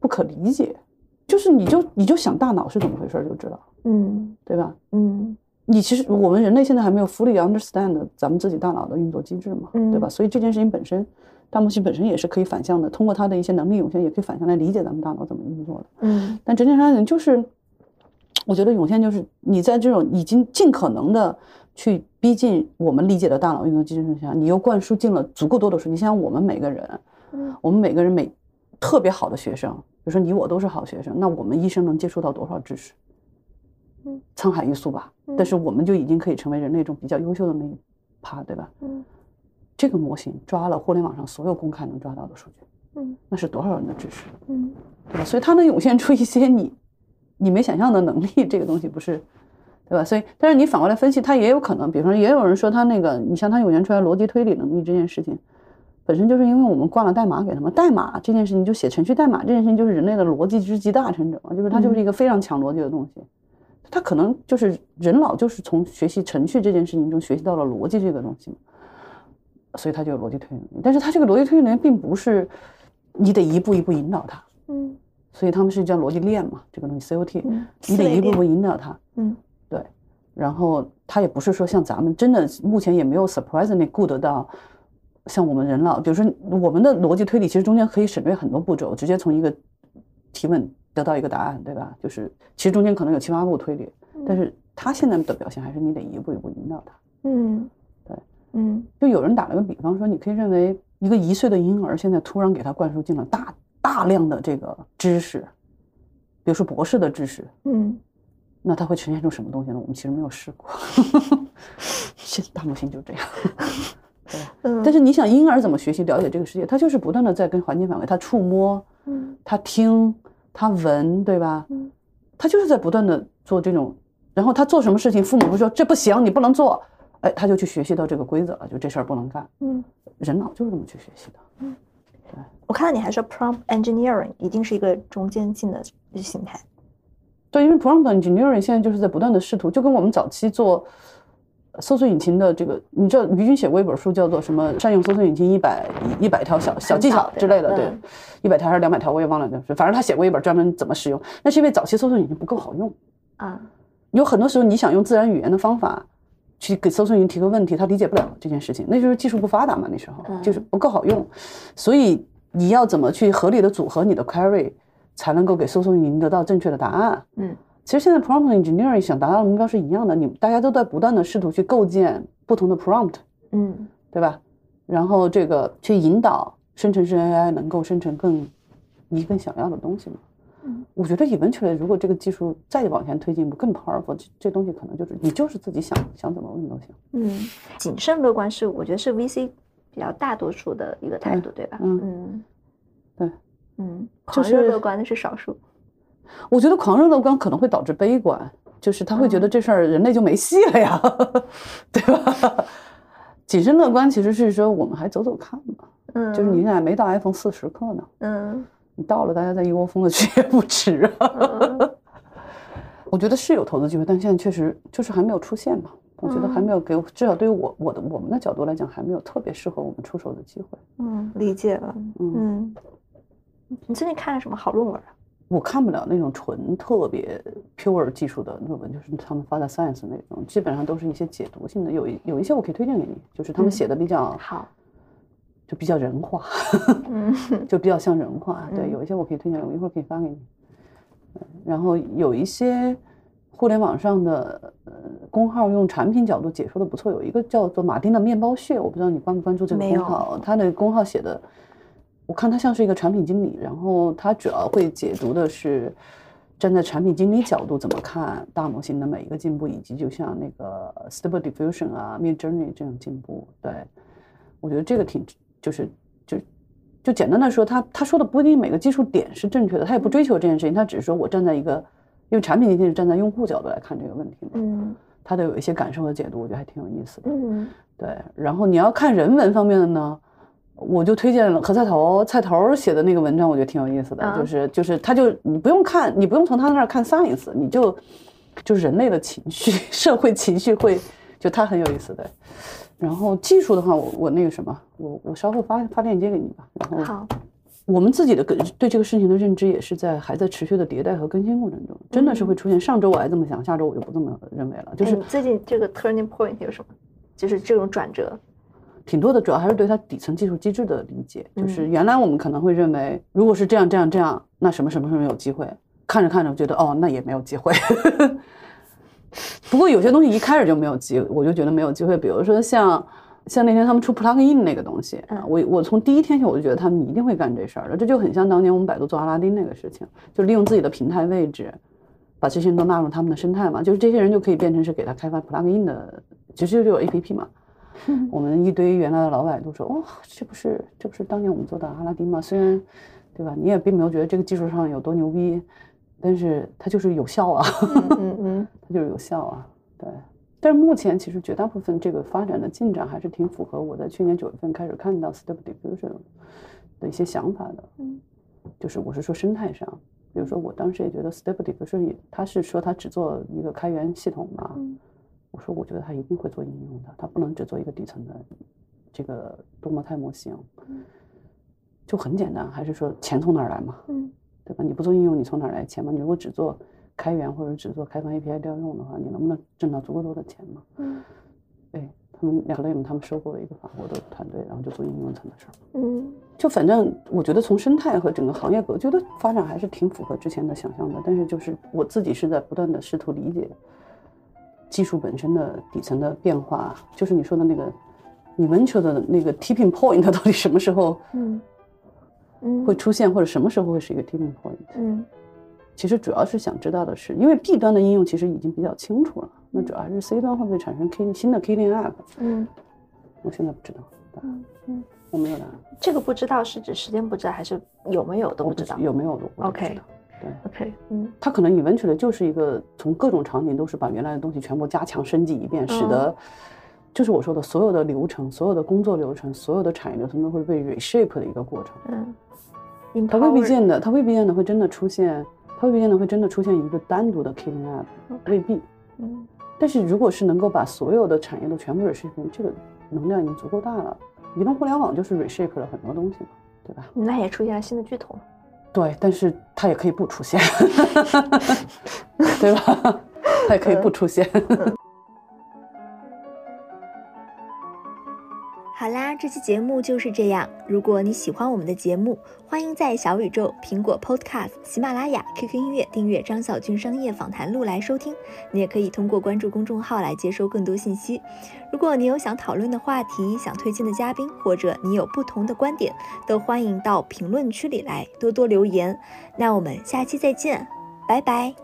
Speaker 1: 不可理解。就是你就你就想大脑是怎么回事就知道，嗯，对吧？嗯，你其实我们人类现在还没有 fully understand 咱们自己大脑的运作机制嘛，对吧？所以这件事情本身。大模型本身也是可以反向的，通过它的一些能力涌现，也可以反向来理解咱们大脑怎么运作的。嗯，但整体上讲，就是我觉得涌现就是你在这种已经尽可能的去逼近我们理解的大脑运作机制下，你又灌输进了足够多的数据。你想，我们每个人，嗯，我们每个人每特别好的学生，比如说你我都是好学生，那我们一生能接触到多少知识？嗯，沧海一粟吧。但是我们就已经可以成为人类中比较优秀的那一趴，对吧？嗯。这个模型抓了互联网上所有公开能抓到的数据，嗯，那是多少人的知识，嗯，对吧？所以它能涌现出一些你你没想象的能力，这个东西不是，对吧？所以，但是你反过来分析，它也有可能，比方说，也有人说它那个，你像它涌现出来逻辑推理能力这件事情，本身就是因为我们灌了代码给他们，代码这件事情就写程序代码这件事情就是人类的逻辑之集大成者嘛，就是它就是一个非常强逻辑的东西，它可能就是人老就是从学习程序这件事情中学习到了逻辑这个东西嘛，所以他就有逻辑推理能力，但是他这个逻辑推理能力并不是你得一步一步引导他，嗯，所以他们是叫逻辑链嘛，这个东西 COT，你得一步步引导他，嗯，对，然后他也不是说像咱们真的目前也没有 surprisingly good 到。像我们人老，比如说我们的逻辑推理，其实中间可以省略很多步骤，直接从一个提问得到一个答案，对吧？就是其实中间可能有七八步推理，但是他现在的表现还是你得一步一步引导他。嗯，对，嗯，就有人打了个比方说，你可以认为一个一岁的婴儿现在突然给他灌输进了大大量的这个知识，比如说博士的知识，嗯，那他会呈现出什么东西呢？我们其实没有试过，现大模型就这样。*laughs* 对，但是你想婴儿怎么学习了解这个世界？他就是不断的在跟环境反馈，他触摸，嗯，他听，他闻，对吧？嗯，他就是在不断的做这种，然后他做什么事情，父母会说这不行，你不能做，哎，他就去学习到这个规则了，就这事儿不能干。嗯，人脑就是这么去学习的。嗯，
Speaker 2: 对。我看到你还说 prompt engineering 一定是一个中间性的形态。
Speaker 1: 对，因为 prompt engineering 现在就是在不断的试图，就跟我们早期做。搜索引擎的这个，你知道于军写过一本书，叫做什么？善用搜索引擎一百一百条小小技巧之类的，对，一百条还是两百条，我也忘了，就是反正他写过一本专门怎么使用。那是因为早期搜索引擎不够好用啊，有很多时候你想用自然语言的方法去给搜索引擎提个问题，他理解不了这件事情，那就是技术不发达嘛，那时候就是不够好用，所以你要怎么去合理的组合你的 query，才能够给搜索引擎得到正确的答案？嗯。其实现在 prompt engineering 想达到的目标是一样的，你大家都在不断的试图去构建不同的 prompt，嗯，对吧？然后这个去引导生成式 AI 能够生成更你更想要的东西嘛。嗯，我觉得 eventually 如果这个技术再往前推进一步更 powerful，这这东西可能就是你就是自己想想怎么问都行。
Speaker 2: 嗯，谨慎乐观是我觉得是 VC 比较大多数的一个态度，对吧？
Speaker 1: 嗯，对，
Speaker 2: 嗯，狂热乐观的是少数。
Speaker 1: 我觉得狂热乐观可能会导致悲观，就是他会觉得这事儿人类就没戏了呀，*laughs* 对吧？*laughs* 谨慎乐观其实是说我们还走走看吧，嗯，就是你现在没到 iPhone 四时刻呢，嗯，你到了，大家再一窝蜂的去 *laughs* 也不迟啊。我觉得是有投资机会，但现在确实就是还没有出现嘛。我觉得还没有给，至少对于我我的我们的角度来讲，还没有特别适合我们出手的机会。
Speaker 2: 嗯，理解了。嗯，你最近看了什么好论文啊？
Speaker 1: 我看不了那种纯特别 pure 技术的论文，就是他们发的 Science 那种，基本上都是一些解读性的。有一有一些我可以推荐给你，就是他们写的比较
Speaker 2: 好，
Speaker 1: 就比较人化，*laughs* 就比较像人话。对，有一些我可以推荐，我一会儿可以发给你。然后有一些互联网上的呃公号用产品角度解说的不错，有一个叫做马丁的面包屑，我不知道你关不关注这个公号，他的公号写的。我看他像是一个产品经理，然后他主要会解读的是站在产品经理角度怎么看大模型的每一个进步，以及就像那个 Stable Diffusion 啊、Mid Journey 这种进步。对我觉得这个挺就是就就简单的说，他他说的不一定每个技术点是正确的，他也不追求这件事情，他只是说我站在一个因为产品经理是站在用户角度来看这个问题嘛，嗯，他都有一些感受和解读，我觉得还挺有意思的。嗯，对。然后你要看人文方面的呢？我就推荐了何菜头菜头写的那个文章，我觉得挺有意思的，就是就是他就你不用看，你不用从他那儿看 science，你就就是人类的情绪、*laughs* 社会情绪会，就他很有意思的。然后技术的话，我我那个什么，我我稍后发发链接给你吧。然后
Speaker 2: 好，
Speaker 1: 我们自己的对这个事情的认知也是在还在持续的迭代和更新过程中，真的是会出现。上周我还这么想，下周我就不这么认为了。就是
Speaker 2: 最近这个 turning point 有什么？就是这种转折。
Speaker 1: 挺多的，主要还是对它底层技术机制的理解。就是原来我们可能会认为，如果是这样这样这样，那什么什么什么有机会。看着看着觉得，哦，那也没有机会。*laughs* 不过有些东西一开始就没有机，我就觉得没有机会。比如说像像那天他们出 plugin 那个东西，我我从第一天起我就觉得他们一定会干这事儿的。这就很像当年我们百度做阿拉丁那个事情，就利用自己的平台位置，把这些人都纳入他们的生态嘛。就是这些人就可以变成是给他开发 plugin 的，其实就有 APP 嘛。*laughs* 我们一堆原来的老百都说：“哇，这不是这不是当年我们做的阿拉丁吗？虽然，对吧？你也并没有觉得这个技术上有多牛逼，但是它就是有效啊。嗯嗯，*laughs* 它就是有效啊。对但是目前其实绝大部分这个发展的进展还是挺符合我在去年九月份开始看到 Stable Diffusion 的一些想法的。嗯，就是我是说生态上，比如说我当时也觉得 Stable Diffusion 他是说他只做一个开源系统嘛，我说我觉得他一定会做应用的，他不能只做一个底层的这个多模态模型。就很简单，还是说钱从哪儿来嘛？嗯，对吧？你不做应用，你从哪儿来钱嘛？你如果只做开源或者只做开放 API 调用的话，你能不能挣到足够多的钱嘛？嗯，对他们两个人，他们收购了一个法国的团队，然后就做应用层的事儿。嗯，就反正我觉得从生态和整个行业格局的发展还是挺符合之前的想象的。但是就是我自己是在不断的试图理解技术本身的底层的变化，就是你说的那个你们说的那个 tipping point 到底什么时候嗯嗯会出现，或者什么时候会是一个 tipping point？嗯。其实主要是想知道的是，因为 B 端的应用其实已经比较清楚了，那主要还是 C 端会不会产生 K 新的 Killing App？嗯，我现在不知道。嗯嗯，我没有答案。
Speaker 2: 这个不知道是指时间不知道，还是有没有都不知道？
Speaker 1: 有没有
Speaker 2: 都 OK。
Speaker 1: 对
Speaker 2: ，OK。嗯，
Speaker 1: 它可能 eventually 就是一个从各种场景都是把原来的东西全部加强升级一遍，使得就是我说的所有的流程、所有的工作流程、所有的产业流程都会被 reshape 的一个过程。嗯，它未必见得，它未必见得会真的出现。它未必见得会真的出现一个单独的 killing app，未必。嗯，但是如果是能够把所有的产业都全部 reshape，这个能量已经足够大了。移动互联网就是 reshape 了很多东西嘛，对吧？
Speaker 2: 那也出现了新的巨头。
Speaker 1: 对，但是他也可以不出现，*laughs* 对吧？他也可以不出现。*laughs*
Speaker 2: 好啦，这期节目就是这样。如果你喜欢我们的节目，欢迎在小宇宙、苹果 Podcast、喜马拉雅、QQ 音乐订阅张小俊商业访谈录来收听。你也可以通过关注公众号来接收更多信息。如果你有想讨论的话题、想推荐的嘉宾，或者你有不同的观点，都欢迎到评论区里来多多留言。那我们下期再见，拜拜。